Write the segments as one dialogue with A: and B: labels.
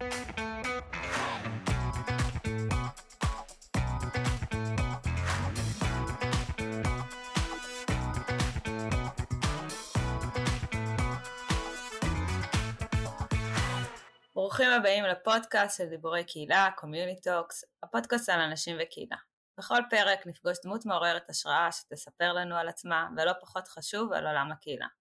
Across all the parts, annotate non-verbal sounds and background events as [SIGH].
A: ברוכים הבאים לפודקאסט של דיבורי קהילה, CommuniTalks, הפודקאסט על אנשים וקהילה. בכל פרק נפגוש דמות מעוררת השראה שתספר לנו על עצמה, ולא פחות חשוב, על עולם הקהילה.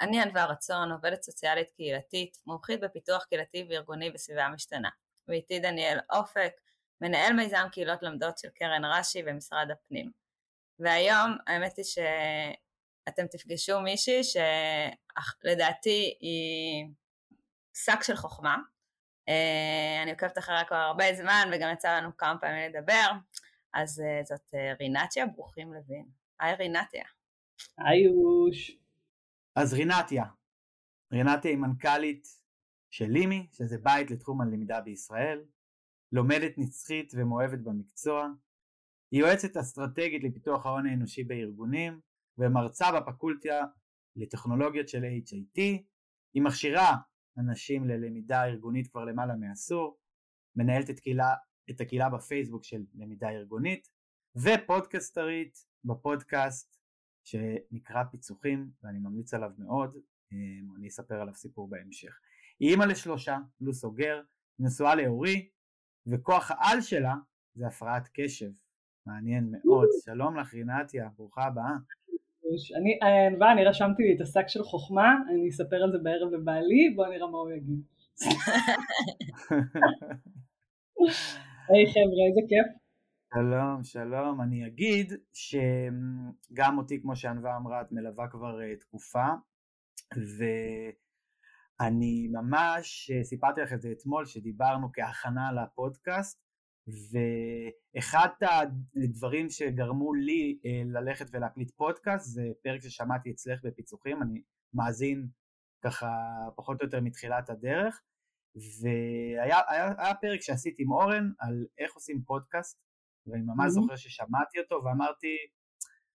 A: אני ענווה רצון, עובדת סוציאלית קהילתית, מומחית בפיתוח קהילתי וארגוני בסביבה משתנה. ואיתי דניאל אופק, מנהל מיזם קהילות לומדות של קרן רש"י במשרד הפנים. והיום האמת היא שאתם תפגשו מישהי שלדעתי היא שק של חוכמה. אה, אני עוקבת אחריה כבר הרבה זמן וגם יצא לנו כמה פעמים לדבר, אז אה, זאת אה, רינתיה ברוכים לוין. היי רינתיה.
B: היי אוש.
C: אז רינתיה, רינתיה היא מנכ"לית של לימי, שזה בית לתחום הלמידה בישראל, לומדת נצחית ומאוהבת במקצוע, היא יועצת אסטרטגית לפיתוח ההון האנושי בארגונים ומרצה בפקולטיה לטכנולוגיות של HIT, היא מכשירה אנשים ללמידה ארגונית כבר למעלה מעשור, מנהלת את, קהילה, את הקהילה בפייסבוק של למידה ארגונית ופודקסטרית בפודקאסט שנקרא פיצוחים ואני ממליץ עליו מאוד, אה, אני אספר עליו סיפור בהמשך. היא אימא לשלושה, פלוס אוגר, נשואה לאורי וכוח העל שלה זה הפרעת קשב, מעניין מאוד. שלום לך רינתיה, ברוכה הבאה.
B: אני, ענווה, אני רשמתי לי את השק של חוכמה, אני אספר על זה בערב לבעלי, בואו נראה מה הוא יגיד. [LAUGHS] היי חבר'ה, איזה כיף.
C: שלום, שלום. אני אגיד שגם אותי, כמו שענווה אמרה, את מלווה כבר uh, תקופה, ואני ממש uh, סיפרתי לך את זה אתמול, שדיברנו כהכנה לפודקאסט, ואחד הדברים שגרמו לי אה, ללכת ולהקליט פודקאסט זה פרק ששמעתי אצלך בפיצוחים, אני מאזין ככה פחות או יותר מתחילת הדרך, והיה היה, היה פרק שעשיתי עם אורן על איך עושים פודקאסט, ואני ממש mm-hmm. זוכר ששמעתי אותו ואמרתי,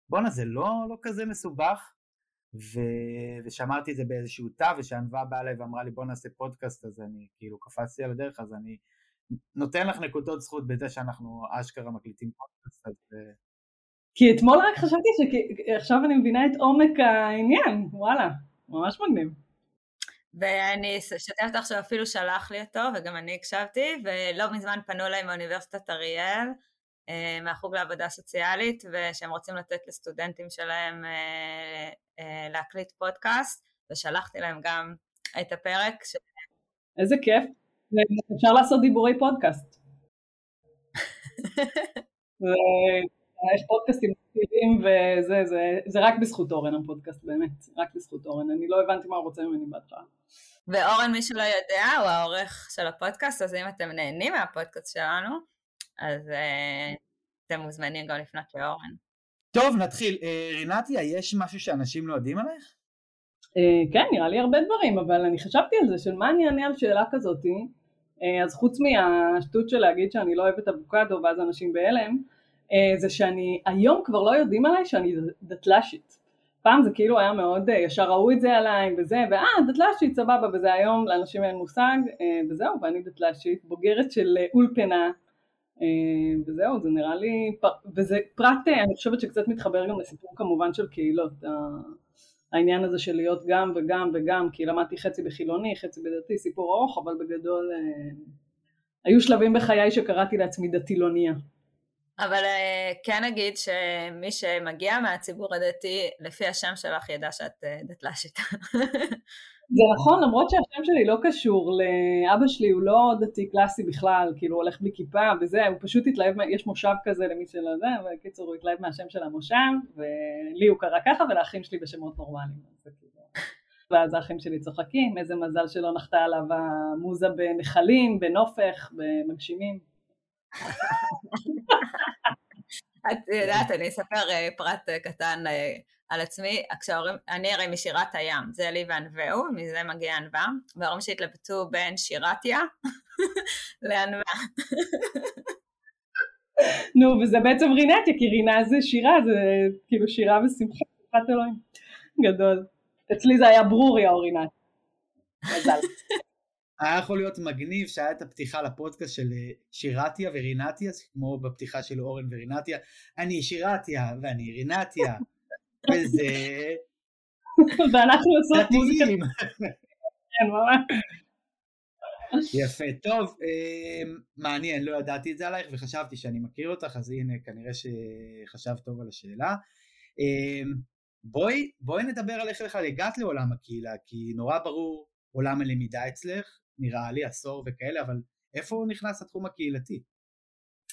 C: בואנה זה לא, לא כזה מסובך, ו... ושמרתי את זה באיזשהו תא, ושענווה באה אליי ואמרה לי בוא נעשה פודקאסט, אז אני כאילו קפצתי על הדרך, אז אני נותן לך נקודות זכות בזה שאנחנו אשכרה מקליטים פודקאסט, אז... אה,
B: כי אתמול רק חשבתי שעכשיו אני מבינה את עומק העניין, וואלה, ממש מגניב.
A: ואני אשתף אותך שאפילו שלח לי אותו, וגם אני הקשבתי, ולא מזמן פנו אליי מאוניברסיטת אריאל, מהחוג לעבודה סוציאלית, ושהם רוצים לתת לסטודנטים שלהם אה, להקליט פודקאסט, ושלחתי להם גם את הפרק. ש...
B: איזה כיף. אפשר לעשות דיבורי פודקאסט. [LAUGHS] יש פודקאסטים צעירים וזה, זה, זה רק בזכות אורן הפודקאסט באמת, רק בזכות אורן, אני לא הבנתי מה הוא רוצה ממני בהתחלה.
A: ואורן, מי שלא יודע, הוא העורך של הפודקאסט, אז אם אתם נהנים מהפודקאסט שלנו, אז uh, אתם מוזמנים גם לפנות לאורן.
C: טוב, נתחיל. Uh, רינתיה, יש משהו שאנשים לא יודעים עלייך?
B: Uh, כן, נראה לי הרבה דברים, אבל אני חשבתי על זה, של מה אני אענה על שאלה כזאתי, אה, אז חוץ מהשטות של להגיד שאני לא אוהבת אבוקדו ואז אנשים בהלם, אה, זה שאני היום כבר לא יודעים עליי שאני דתל"שית. פעם זה כאילו היה מאוד, אה, ישר ראו את זה עליי וזה, ואה דתל"שית סבבה, וזה היום לאנשים אין מושג, וזהו, ואני דתל"שית, בוגרת של אולפנה, וזהו, זה נראה לי, וזה פרט, אני חושבת שקצת מתחבר גם לסיפור כמובן של קהילות, העניין הזה של להיות גם וגם וגם, כי למדתי חצי בחילוני, חצי בדתי, סיפור ארוך, אבל בגדול אה, היו שלבים בחיי שקראתי לעצמי דתילוניה.
A: אבל אה, כן אגיד שמי שמגיע מהציבור הדתי, לפי השם שלך ידע שאת אה, דתל"שית. [LAUGHS]
B: זה נכון, למרות שהשם שלי לא קשור לאבא שלי, הוא לא דתי קלאסי בכלל, כאילו הוא הולך בלי כיפה וזה, הוא פשוט התלהב, יש מושב כזה למי שלא יודע, ובקיצור הוא התלהב מהשם של המושב, ולי הוא קרא ככה ולאחים שלי בשמות נורמליים. כאילו- [LAUGHS] ואז האחים שלי צוחקים, איזה מזל שלא נחתה עליו המוזה בנחלים, בנופך, במגשימים. [LAUGHS]
A: את יודעת, אני אספר אה, פרט אה, קטן אה, על עצמי, כשההורים, אני הרי משירת הים, זה לי וענווהו, מזה מגיע ענווה, וההורים שלי התלבטו בין שירתיה [LAUGHS] לענווה.
B: נו, וזה בעצם רינתיה, כי רינה זה שירה, זה כאילו שירה ושמחה, שמחת אלוהים. גדול. אצלי זה היה ברורי האורינת. מזל. [LAUGHS]
C: היה יכול להיות מגניב שהיה את הפתיחה לפודקאסט של אה, שירתיה ורינתיה, כמו בפתיחה של אורן ורינתיה, אני שירתיה ואני רינתיה, וזה... [LAUGHS]
B: ואנחנו עושות מוזיקה. כן, ממש.
C: יפה, טוב, אה, מעניין, לא ידעתי את זה עלייך וחשבתי שאני מכיר אותך, אז הנה, כנראה שחשבת טוב על השאלה. אה, בואי, בואי נדבר על איך בכלל הגעת לעולם הקהילה, כי נורא ברור עולם הלמידה אצלך, נראה לי עשור וכאלה, אבל איפה נכנס התחום הקהילתי?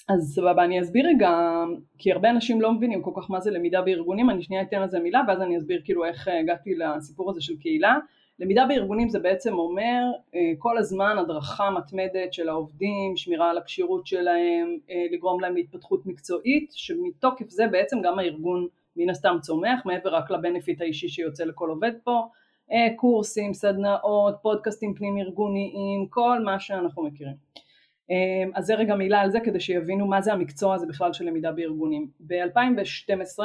B: אז סבבה, אני אסביר רגע, כי הרבה אנשים לא מבינים כל כך מה זה למידה בארגונים, אני שנייה אתן לזה מילה ואז אני אסביר כאילו איך הגעתי לסיפור הזה של קהילה. למידה בארגונים זה בעצם אומר אה, כל הזמן הדרכה מתמדת של העובדים, שמירה על הכשירות שלהם, אה, לגרום להם להתפתחות מקצועית, שמתוקף זה בעצם גם הארגון מן הסתם צומח, מעבר רק לבנפיט האישי שיוצא לכל עובד פה, אה, קורסים, סדנאות, פודקאסטים פנים ארגוניים, כל מה שאנחנו מכירים. אז זה רגע מילה על זה כדי שיבינו מה זה המקצוע הזה בכלל של למידה בארגונים. ב-2012,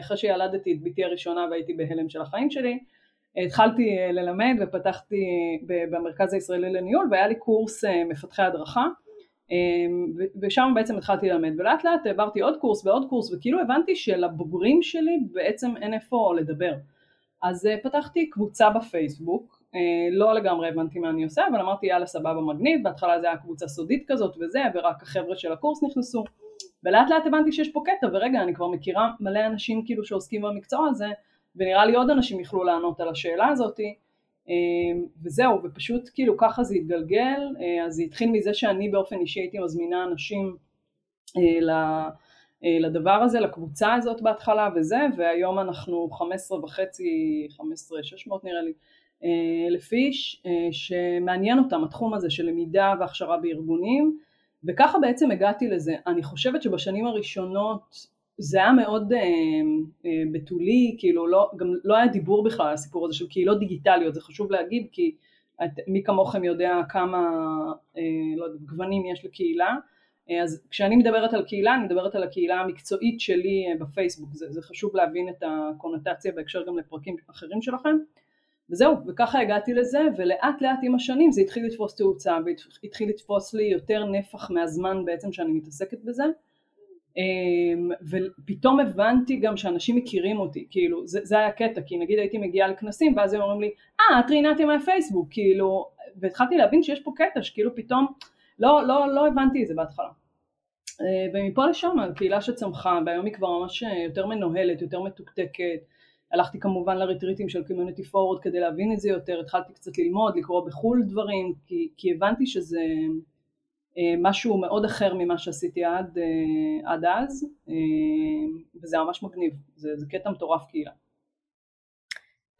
B: אחרי שילדתי את בתי הראשונה והייתי בהלם של החיים שלי, התחלתי אה, ללמד ופתחתי במרכז הישראלי לניהול והיה לי קורס אה, מפתחי הדרכה אה, ושם בעצם התחלתי ללמד ולאט לאט העברתי עוד קורס ועוד קורס וכאילו הבנתי שלבוגרים שלי בעצם אין איפה לדבר אז פתחתי קבוצה בפייסבוק לא לגמרי הבנתי מה אני עושה אבל אמרתי יאללה סבבה מגניב. בהתחלה זה היה קבוצה סודית כזאת וזה ורק החבר'ה של הקורס נכנסו. ולאט לאט הבנתי שיש פה קטע ורגע אני כבר מכירה מלא אנשים כאילו שעוסקים במקצוע הזה ונראה לי עוד אנשים יכלו לענות על השאלה הזאת. אמ, וזהו ופשוט כאילו ככה זה התגלגל. אה, אז זה התחיל מזה שאני באופן אישי הייתי מזמינה אנשים אה, אה, לדבר הזה לקבוצה הזאת בהתחלה וזה והיום אנחנו 15 וחצי 15 600 נראה לי אלף איש שמעניין אותם התחום הזה של למידה והכשרה בארגונים וככה בעצם הגעתי לזה. אני חושבת שבשנים הראשונות זה היה מאוד אה, אה, בתולי, כאילו לא, גם לא היה דיבור בכלל על הסיפור הזה של קהילות דיגיטליות, זה חשוב להגיד כי את, מי כמוכם יודע כמה אה, לא יודע, גוונים יש לקהילה, אה, אז כשאני מדברת על קהילה, אני מדברת על הקהילה המקצועית שלי אה, בפייסבוק, זה, זה חשוב להבין את הקונוטציה בהקשר גם לפרקים אחרים שלכם, וזהו, וככה הגעתי לזה, ולאט לאט עם השנים זה התחיל לתפוס תאוצה, והתחיל לתפוס לי יותר נפח מהזמן בעצם שאני מתעסקת בזה, אמ, ופתאום הבנתי גם שאנשים מכירים אותי, כאילו זה, זה היה קטע, כי נגיד הייתי מגיעה לכנסים ואז הם אומרים לי אה את רינתי מהפייסבוק, כאילו, והתחלתי להבין שיש פה קטע שכאילו פתאום לא, לא, לא הבנתי את זה בהתחלה. אה, ומפה לשם הקהילה שצמחה והיום היא כבר ממש אה, יותר מנוהלת, יותר מתוקתקת, הלכתי כמובן לריטריטים של קומיוניטי פורוד כדי להבין את זה יותר, התחלתי קצת ללמוד, לקרוא בחו"ל דברים, כי, כי הבנתי שזה אה, משהו מאוד אחר ממה שעשיתי עד, אה, עד אז, אה, וזה ממש מגניב, זה, זה קטע מטורף קהילה.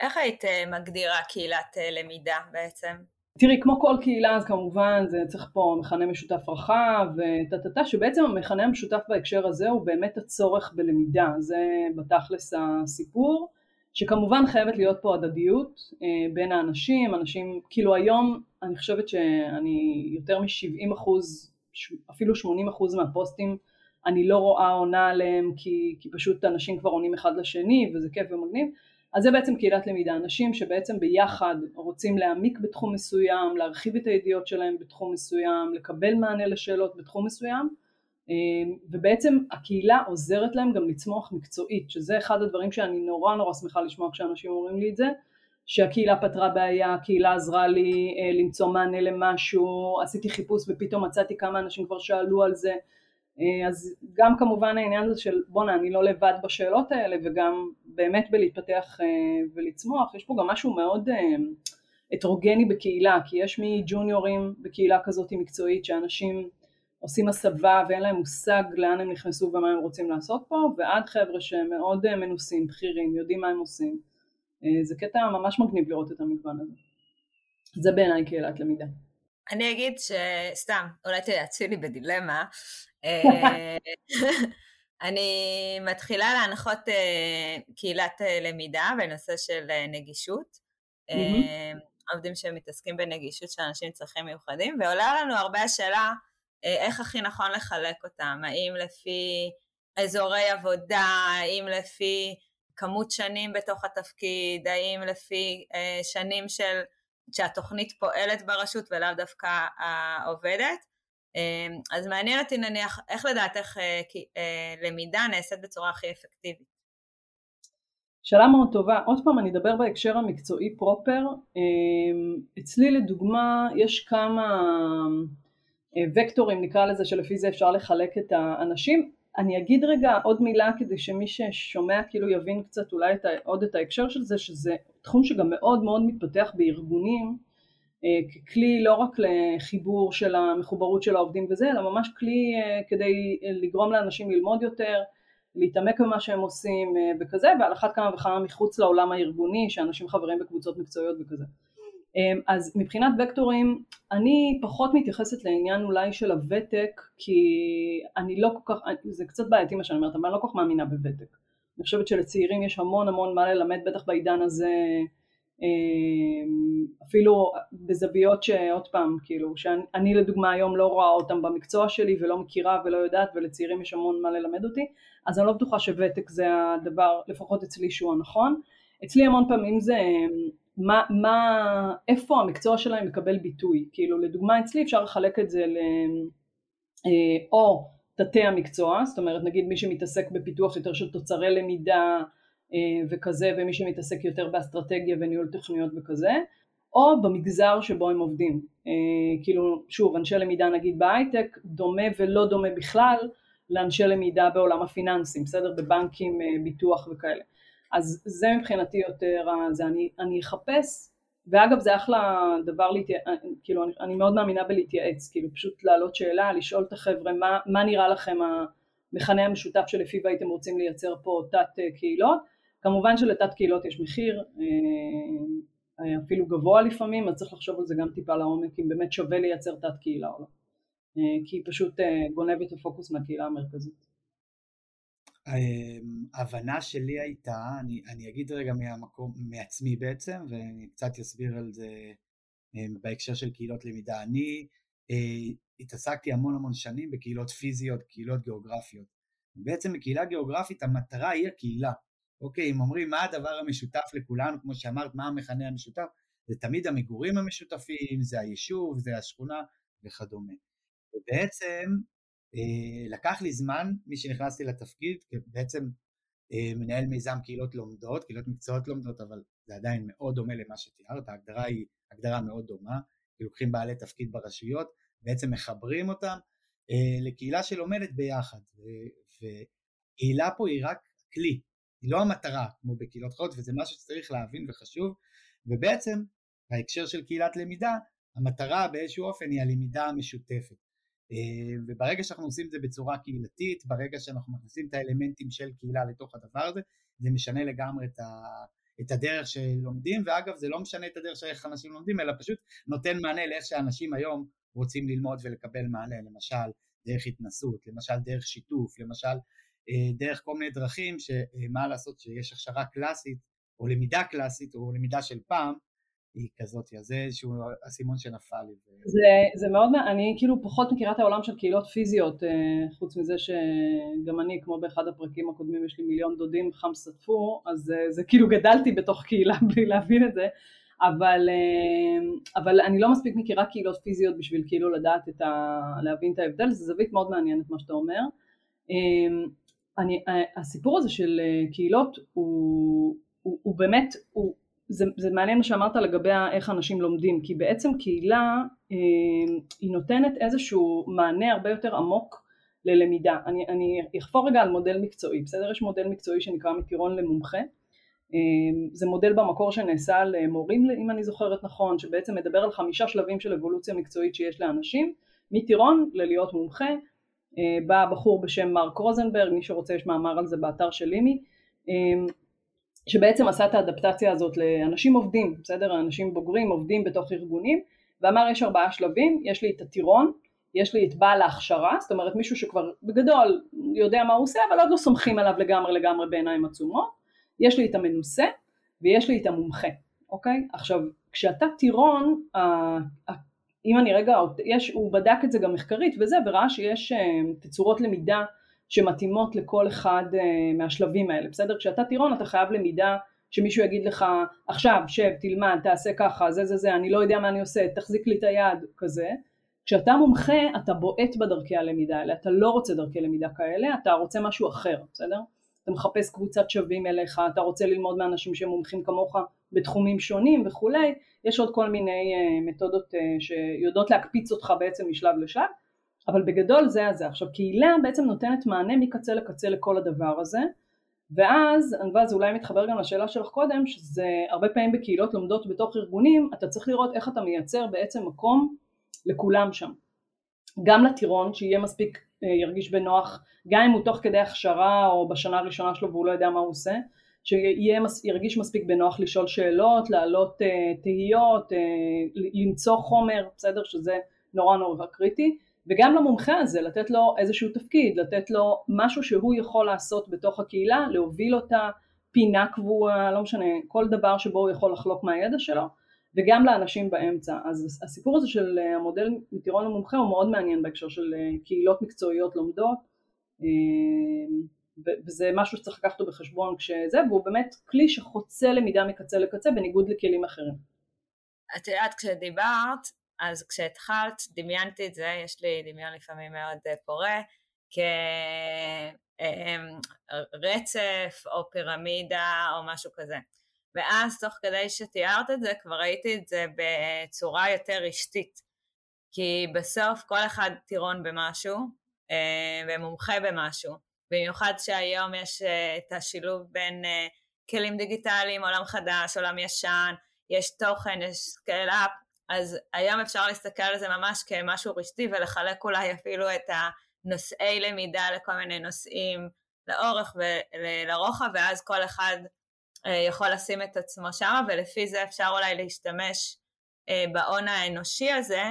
A: איך היית מגדירה קהילת למידה בעצם?
B: תראי, כמו כל קהילה, אז כמובן זה צריך פה מכנה משותף רחב וטה טה טה, שבעצם המכנה המשותף בהקשר הזה הוא באמת הצורך בלמידה, זה בתכלס הסיפור. שכמובן חייבת להיות פה הדדיות אה, בין האנשים, אנשים, כאילו היום אני חושבת שאני יותר מ-70 אחוז, אפילו 80 אחוז מהפוסטים אני לא רואה עונה עליהם כי, כי פשוט אנשים כבר עונים אחד לשני וזה כיף ומגניב, אז זה בעצם קהילת למידה, אנשים שבעצם ביחד רוצים להעמיק בתחום מסוים, להרחיב את הידיעות שלהם בתחום מסוים, לקבל מענה לשאלות בתחום מסוים ובעצם הקהילה עוזרת להם גם לצמוח מקצועית, שזה אחד הדברים שאני נורא נורא שמחה לשמוע כשאנשים אומרים לי את זה, שהקהילה פתרה בעיה, הקהילה עזרה לי אה, למצוא מענה למשהו, עשיתי חיפוש ופתאום מצאתי כמה אנשים כבר שאלו על זה, אה, אז גם כמובן העניין הזה של בואנה אני לא לבד בשאלות האלה וגם באמת בלהתפתח אה, ולצמוח, יש פה גם משהו מאוד הטרוגני בקהילה, כי יש מג'וניורים בקהילה כזאת מקצועית שאנשים עושים הסבה ואין להם מושג לאן הם נכנסו ומה הם רוצים לעשות פה, ועד חבר'ה שהם מאוד אה, מנוסים, בכירים, יודעים מה הם עושים. אה, זה קטע ממש מגניב לראות את המגוון הזה. זה בעיניי קהילת למידה.
A: אני אגיד שסתם, אולי תייעצי לי בדילמה. אה, [LAUGHS] אני מתחילה להנחות קהילת למידה בנושא של נגישות. עובדים שמתעסקים בנגישות של אנשים עם צרכים מיוחדים, ועולה לנו הרבה השאלה איך הכי נכון לחלק אותם, האם לפי אזורי עבודה, האם לפי כמות שנים בתוך התפקיד, האם לפי אה, שנים של שהתוכנית פועלת ברשות ולאו דווקא העובדת. אז מעניין אותי נניח, איך לדעתך למידה נעשית בצורה הכי אפקטיבית?
B: שאלה מאוד טובה. עוד פעם אני אדבר בהקשר המקצועי פרופר. אצלי לדוגמה יש כמה וקטורים נקרא לזה שלפי זה אפשר לחלק את האנשים. אני אגיד רגע עוד מילה כדי שמי ששומע כאילו יבין קצת אולי את, עוד את ההקשר של זה, שזה תחום שגם מאוד מאוד מתפתח בארגונים אה, ככלי לא רק לחיבור של המחוברות של העובדים וזה, אלא ממש כלי אה, כדי לגרום לאנשים ללמוד יותר, להתעמק במה שהם עושים אה, וכזה, ועל אחת כמה וכמה מחוץ לעולם הארגוני, שאנשים חברים בקבוצות מקצועיות וכזה. אמ, אז מבחינת וקטורים אני פחות מתייחסת לעניין אולי של הוותק כי אני לא כל כך, זה קצת בעייתי מה שאני אומרת אבל אני לא כל כך מאמינה בוותק. אני חושבת שלצעירים יש המון המון מה ללמד בטח בעידן הזה אמ, אפילו בזוויות שעוד פעם כאילו שאני לדוגמה היום לא רואה אותם במקצוע שלי ולא מכירה ולא יודעת ולצעירים יש המון מה ללמד אותי אז אני לא בטוחה שוותק זה הדבר לפחות אצלי שהוא הנכון. אצלי המון פעמים זה מה, מה, איפה המקצוע שלהם מקבל ביטוי, כאילו לדוגמה אצלי אפשר לחלק את זה ל... אה, תתי המקצוע, זאת אומרת נגיד מי שמתעסק בפיתוח יותר של תוצרי למידה אה, וכזה ומי שמתעסק יותר באסטרטגיה וניהול תוכניות וכזה, או במגזר שבו הם עובדים, אה, כאילו שוב אנשי למידה נגיד בהייטק דומה ולא דומה בכלל לאנשי למידה בעולם הפיננסים, בסדר? בבנקים, ביטוח וכאלה. אז זה מבחינתי יותר, זה אני, אני אחפש, ואגב זה אחלה דבר להתייעץ, כאילו אני, אני מאוד מאמינה בלהתייעץ, כאילו פשוט להעלות שאלה, לשאול את החבר'ה מה, מה נראה לכם המכנה המשותף שלפיו הייתם רוצים לייצר פה תת אה, קהילות, כמובן שלתת קהילות יש מחיר, אה, אפילו גבוה לפעמים, אז צריך לחשוב על זה גם טיפה לעומק, אם באמת שווה לייצר תת קהילה או לא, אה, כי היא פשוט גונבת את הפוקוס מהקהילה המרכזית.
C: אמ, ההבנה שלי הייתה, אני, אני אגיד רגע מהמקום, מעצמי בעצם, ואני קצת אסביר על זה אמ, בהקשר של קהילות למידה. אני אה, התעסקתי המון המון שנים בקהילות פיזיות, קהילות גיאוגרפיות. בעצם בקהילה גיאוגרפית המטרה היא הקהילה. אוקיי, אם אומרים מה הדבר המשותף לכולנו, כמו שאמרת, מה המכנה המשותף, זה תמיד המגורים המשותפים, זה היישוב, זה השכונה וכדומה. ובעצם לקח לי זמן משנכנסתי לתפקיד, בעצם אה, מנהל מיזם קהילות לומדות, קהילות מקצועות לומדות, אבל זה עדיין מאוד דומה למה שתיארת, ההגדרה היא הגדרה מאוד דומה, לוקחים בעלי תפקיד ברשויות, בעצם מחברים אותם אה, לקהילה שלומדת ביחד, וקהילה פה היא רק כלי, היא לא המטרה כמו בקהילות אחרות, וזה משהו שצריך להבין וחשוב, ובעצם בהקשר של קהילת למידה, המטרה באיזשהו אופן היא הלמידה המשותפת. אה, וברגע שאנחנו עושים את זה בצורה קהילתית, ברגע שאנחנו מכניסים את האלמנטים של קהילה לתוך הדבר הזה, זה משנה לגמרי את, ה, את הדרך שלומדים, ואגב זה לא משנה את הדרך של איך אנשים לומדים, אלא פשוט נותן מענה לאיך שאנשים היום רוצים ללמוד ולקבל מענה, למשל דרך התנסות, למשל דרך שיתוף, למשל אה, דרך כל מיני דרכים שמה לעשות שיש הכשרה קלאסית או למידה קלאסית או למידה של פעם היא כזאת, אז זה איזשהו אסימון שנפל לי.
B: זה, זה מאוד, אני כאילו פחות מכירה את העולם של קהילות פיזיות, אה, חוץ מזה שגם אני, כמו באחד הפרקים הקודמים, יש לי מיליון דודים חם סטפו, אז זה, זה כאילו גדלתי בתוך קהילה [LAUGHS] בלי להבין את זה, אבל, אה, אבל אני לא מספיק מכירה קהילות פיזיות בשביל כאילו לדעת את ה... להבין את ההבדל, זה זווית מאוד מעניינת מה שאתה אומר. אה, אני, הסיפור הזה של קהילות הוא, הוא, הוא באמת, הוא, זה, זה מעניין מה שאמרת לגבי איך אנשים לומדים, כי בעצם קהילה אה, היא נותנת איזשהו מענה הרבה יותר עמוק ללמידה. אני, אני אחפור רגע על מודל מקצועי, בסדר? יש מודל מקצועי שנקרא מטירון למומחה, אה, זה מודל במקור שנעשה על מורים אם אני זוכרת נכון, שבעצם מדבר על חמישה שלבים של אבולוציה מקצועית שיש לאנשים, מטירון ללהיות מומחה, אה, בא בחור בשם מרק רוזנברג, מי שרוצה יש מאמר על זה באתר של לימי, שבעצם עשה את האדפטציה הזאת לאנשים עובדים, בסדר? אנשים בוגרים עובדים בתוך ארגונים, ואמר יש ארבעה שלבים, יש לי את הטירון, יש לי את בעל ההכשרה, זאת אומרת מישהו שכבר בגדול יודע מה הוא עושה, אבל עוד לא סומכים עליו לגמרי לגמרי בעיניים עצומות, יש לי את המנוסה ויש לי את המומחה, אוקיי? עכשיו, כשאתה טירון, אם אני רגע, יש, הוא בדק את זה גם מחקרית וזה, וראה שיש אה, תצורות למידה שמתאימות לכל אחד uh, מהשלבים האלה, בסדר? כשאתה טירון אתה חייב למידה שמישהו יגיד לך עכשיו שב תלמד תעשה ככה זה זה זה אני לא יודע מה אני עושה תחזיק לי את היד כזה. כשאתה מומחה אתה בועט בדרכי הלמידה האלה אתה לא רוצה דרכי למידה כאלה אתה רוצה משהו אחר בסדר? אתה מחפש קבוצת שווים אליך אתה רוצה ללמוד מאנשים שמומחים כמוך בתחומים שונים וכולי. יש עוד כל מיני uh, מתודות uh, שיודעות להקפיץ אותך בעצם משלב לשלב אבל בגדול זה הזה עכשיו קהילה בעצם נותנת מענה מקצה לקצה לכל הדבר הזה ואז, ואז אולי מתחבר גם לשאלה שלך קודם, שזה הרבה פעמים בקהילות לומדות בתוך ארגונים, אתה צריך לראות איך אתה מייצר בעצם מקום לכולם שם. גם לטירון, שיהיה מספיק, אה, ירגיש בנוח, גם אם הוא תוך כדי הכשרה או בשנה הראשונה שלו והוא לא יודע מה הוא עושה, שירגיש מספיק בנוח לשאול שאלות, להעלות uh, תהיות, uh, למצוא חומר, בסדר? שזה נורא נורא קריטי. וגם למומחה הזה לתת לו איזשהו תפקיד, לתת לו משהו שהוא יכול לעשות בתוך הקהילה, להוביל אותה, פינה קבועה, לא משנה, כל דבר שבו הוא יכול לחלוק מהידע שלו, וגם לאנשים באמצע. אז הסיפור הזה של המודל מטירון למומחה הוא מאוד מעניין בהקשר של אה, קהילות מקצועיות לומדות, אה, וזה משהו שצריך לקחת בחשבון כשזה, והוא באמת כלי שחוצה למידה מקצה לקצה בניגוד לכלים אחרים.
A: את יודעת, כשדיברת, אז כשהתחלת דמיינתי את זה, יש לי דמיון לפעמים מאוד אה, פורה, כרצף אמ, או פירמידה או משהו כזה. ואז תוך כדי שתיארת את זה כבר ראיתי את זה בצורה יותר רשתית. כי בסוף כל אחד טירון במשהו אה, ומומחה במשהו. במיוחד שהיום יש אה, את השילוב בין כלים דיגיטליים, עולם חדש, עולם ישן, יש תוכן, יש scale-up, אז היום אפשר להסתכל על זה ממש כמשהו רשתי ולחלק אולי אפילו את הנושאי למידה לכל מיני נושאים לאורך ולרוחב ואז כל אחד אה, יכול לשים את עצמו שם ולפי זה אפשר אולי להשתמש אה, בהון האנושי הזה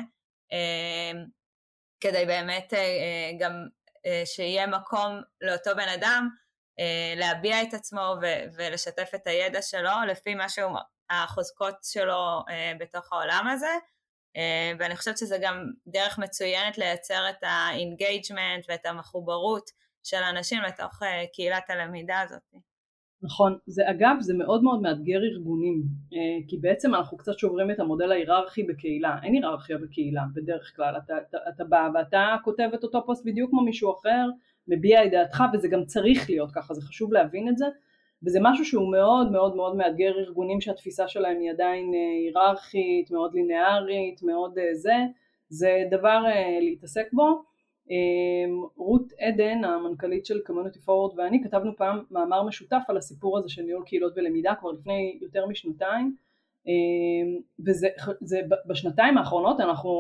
A: אה, כדי באמת גם שיהיה מקום לאותו בן אדם להביע את עצמו ולשתף את הידע שלו לפי מה שהוא החוזקות שלו אה, בתוך העולם הזה אה, ואני חושבת שזה גם דרך מצוינת לייצר את ה engagement ואת המחוברות של אנשים לתוך אה, קהילת הלמידה הזאת.
B: נכון, זה אגב זה מאוד מאוד מאתגר ארגונים כי בעצם אנחנו קצת שוברים את המודל ההיררכי בקהילה, אין היררכיה בקהילה בדרך כלל, אתה, אתה, אתה בא ואתה כותב את אותו פוסט בדיוק כמו מישהו אחר, מביע את דעתך וזה גם צריך להיות ככה, זה חשוב להבין את זה וזה משהו שהוא מאוד מאוד מאוד מאתגר ארגונים שהתפיסה שלהם היא עדיין אה, היררכית, מאוד לינארית, מאוד אה, זה, זה דבר אה, להתעסק בו. רות עדן, המנכ"לית של Community Forward ואני כתבנו פעם מאמר משותף על הסיפור הזה של ניהול קהילות ולמידה כבר לפני יותר משנתיים וזה זה, בשנתיים האחרונות אנחנו,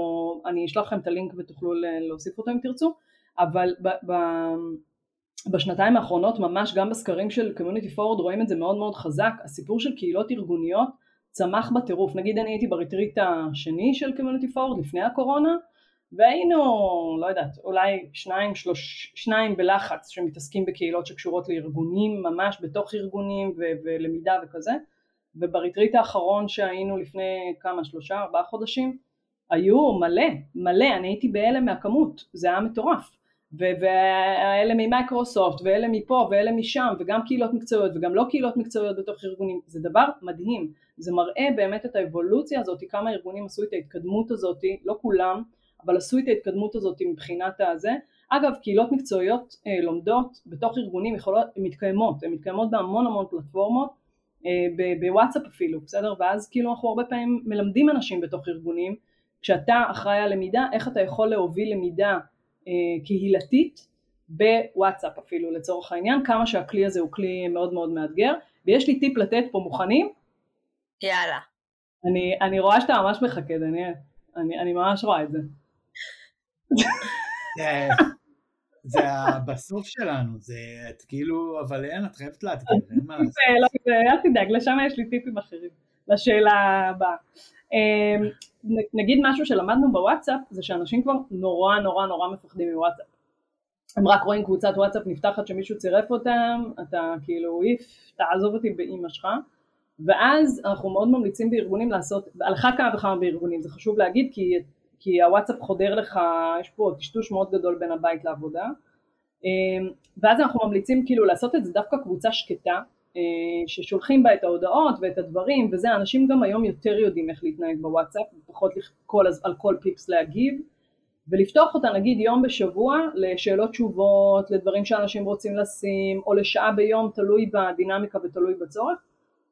B: אני אשלח לכם את הלינק ותוכלו להוסיף אותו אם תרצו, אבל ב, ב, בשנתיים האחרונות ממש גם בסקרים של Community Forward רואים את זה מאוד מאוד חזק, הסיפור של קהילות ארגוניות צמח בטירוף, נגיד אני הייתי ב retreat השני של Community Forward לפני הקורונה והיינו, לא יודעת, אולי שניים, שלוש, שניים בלחץ שמתעסקים בקהילות שקשורות לארגונים, ממש בתוך ארגונים ו- ולמידה וכזה. וב retreat האחרון שהיינו לפני כמה, שלושה, ארבעה חודשים היו מלא, מלא, אני הייתי בהלם מהכמות, זה היה מטורף ואלה ממייקרוסופט ואלה מפה ואלה משם וגם קהילות מקצועיות וגם לא קהילות מקצועיות בתוך ארגונים. זה דבר מדהים. זה מראה באמת את האבולוציה הזאת כמה ארגונים עשו את ההתקדמות הזאת לא כולם אבל עשו את ההתקדמות הזאת מבחינת הזה. אגב קהילות מקצועיות אה, לומדות בתוך ארגונים יכולות, הן מתקיימות הן מתקיימות בהמון המון פלטפורמות אה, בוואטסאפ אפילו בסדר? ואז כאילו אנחנו הרבה פעמים מלמדים אנשים בתוך ארגונים כשאתה אחראי על למידה איך אתה יכול להוביל למידה קהילתית בוואטסאפ אפילו לצורך העניין, כמה שהכלי הזה הוא כלי מאוד מאוד מאתגר, ויש לי טיפ לתת פה, מוכנים?
A: יאללה.
B: אני, אני רואה שאתה ממש מחכה דניאל, אני, אני ממש רואה את זה. [LAUGHS]
C: זה בסוף שלנו, זה את כאילו, אבל אין, את חייבת לאתגר, אין מה [LAUGHS] לעשות.
B: לא, אל תדאג, לשם יש לי טיפים אחרים, לשאלה הבאה. אמ, נגיד משהו שלמדנו בוואטסאפ זה שאנשים כבר נורא נורא נורא מפחדים מוואטסאפ. הם רק רואים קבוצת וואטסאפ נפתחת שמישהו צירף אותם אתה כאילו איף תעזוב אותי באימא שלך. ואז אנחנו מאוד ממליצים בארגונים לעשות על אחת כמה וכמה בארגונים זה חשוב להגיד כי, כי הוואטסאפ חודר לך יש פה טשטוש מאוד גדול בין הבית לעבודה. אמ, ואז אנחנו ממליצים כאילו לעשות את זה דווקא קבוצה שקטה ששולחים בה את ההודעות ואת הדברים וזה, אנשים גם היום יותר יודעים איך להתנהג בוואטסאפ, פחות כל, על כל פיפס להגיב, ולפתוח אותה נגיד יום בשבוע לשאלות תשובות, לדברים שאנשים רוצים לשים, או לשעה ביום תלוי בדינמיקה ותלוי בצורך,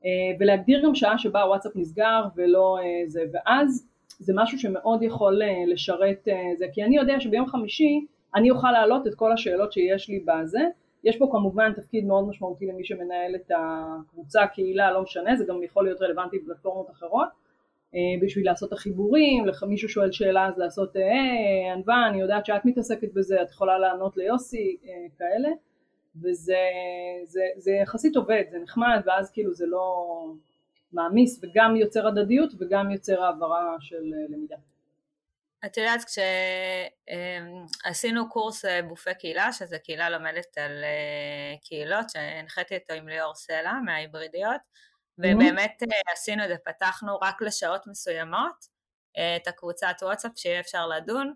B: אה, ולהגדיר גם שעה שבה הוואטסאפ נסגר ולא זה, ואז זה משהו שמאוד יכול לשרת זה, כי אני יודע שביום חמישי אני אוכל להעלות את כל השאלות שיש לי בזה, יש פה כמובן תפקיד מאוד משמעותי למי שמנהל את הקבוצה, קהילה, לא משנה, זה גם יכול להיות רלוונטי בפלטפורמות אחרות, אה, בשביל לעשות את החיבורים, מישהו שואל שאלה אז לעשות, היי ענווה, אני יודעת שאת מתעסקת בזה, את יכולה לענות ליוסי, אה, כאלה, וזה זה, זה יחסית עובד, זה נחמד, ואז כאילו זה לא מעמיס, וגם יוצר הדדיות וגם יוצר העברה של אה, למידה.
A: את יודעת, כשעשינו קורס אה, בופי קהילה, שזה קהילה לומדת על אה, קהילות, שהנחיתי אותו עם ליאור סלע מההיברידיות, ובאמת אה, עשינו את זה, פתחנו רק לשעות מסוימות את הקבוצת וואטסאפ שיהיה אפשר לדון,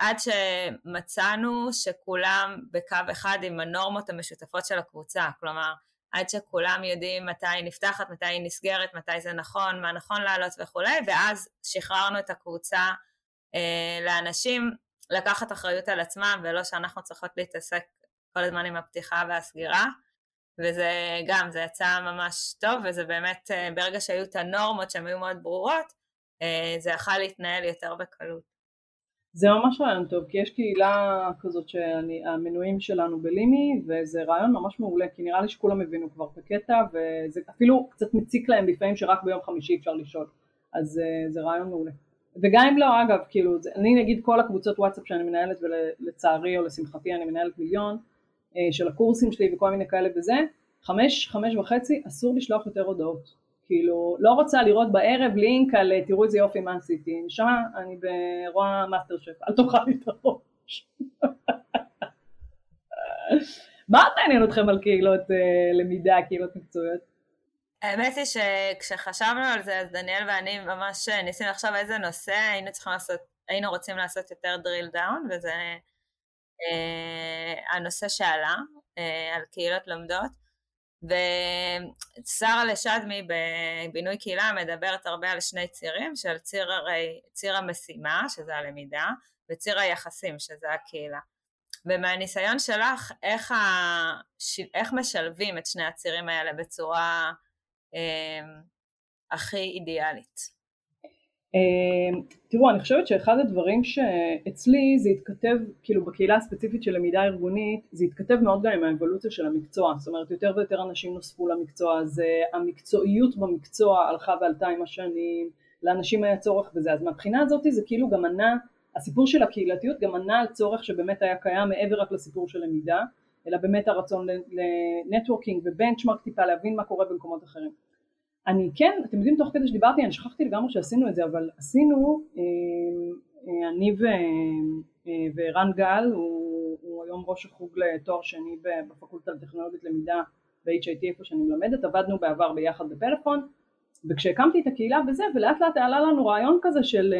A: עד שמצאנו שכולם בקו אחד עם הנורמות המשותפות של הקבוצה, כלומר עד שכולם יודעים מתי היא נפתחת, מתי היא נסגרת, מתי זה נכון, מה נכון לעלות וכולי, ואז שחררנו את הקבוצה לאנשים לקחת אחריות על עצמם ולא שאנחנו צריכות להתעסק כל הזמן עם הפתיחה והסגירה וזה גם, זה יצא ממש טוב וזה באמת, אה, ברגע שהיו את הנורמות שהן היו מאוד ברורות, אה, זה יכול להתנהל יותר בקלות.
B: זה ממש רעיון טוב, כי יש קהילה כזאת שהמנויים שלנו בלימי וזה רעיון ממש מעולה, כי נראה לי שכולם הבינו כבר את הקטע וזה אפילו קצת מציק להם לפעמים שרק ביום חמישי אפשר לשאול, אז זה רעיון מעולה. וגם אם לא, אגב, כאילו, אני נגיד כל הקבוצות וואטסאפ שאני מנהלת ולצערי או לשמחתי אני מנהלת מיליון אה, של הקורסים שלי וכל מיני כאלה וזה, חמש, חמש וחצי אסור לשלוח יותר הודעות. כאילו, לא רוצה לראות בערב לינק על תראו איזה יופי מה עשיתי, נשמה, אני רואה מאסטר שף, אל תאכל לי את הראש. [LAUGHS] מה מעניין אתכם על קהילות אה, למידה, קהילות מקצועיות?
A: האמת היא שכשחשבנו על זה, אז דניאל ואני ממש ניסינו לחשוב איזה נושא היינו צריכים לעשות, היינו רוצים לעשות יותר drill down, וזה אה, הנושא שעלה אה, על קהילות לומדות. ושרה לשדמי בבינוי קהילה מדברת הרבה על שני צירים, של ציר, הרי, ציר המשימה, שזה הלמידה, וציר היחסים, שזה הקהילה. ומהניסיון שלך, איך, ה... איך משלבים את שני הצירים האלה בצורה הכי אידיאלית?
B: אמ, תראו, אני חושבת שאחד הדברים שאצלי זה התכתב, כאילו בקהילה הספציפית של למידה ארגונית, זה התכתב מאוד גם עם האבולוציה של המקצוע, זאת אומרת יותר ויותר אנשים נוספו למקצוע הזה, המקצועיות במקצוע הלכה ועלתה עם השנים, לאנשים היה צורך בזה, אז מהבחינה הזאת זה כאילו גם ענה, הסיפור של הקהילתיות גם ענה על צורך שבאמת היה קיים מעבר רק לסיפור של למידה, אלא באמת הרצון לנטוורקינג ובנצ'מרק טיפה להבין מה קורה במקומות אחרים. אני כן, אתם יודעים תוך כדי שדיברתי, אני שכחתי לגמרי שעשינו את זה, אבל עשינו, אה, אה, אני אה, ורן גל, הוא, הוא היום ראש החוג לתואר שני בפקולטה לטכנולוגית למידה ב-HIT איפה שאני מלמדת, עבדנו בעבר ביחד בפלאפון, וכשהקמתי את הקהילה וזה, ולאט לאט עלה לנו רעיון כזה של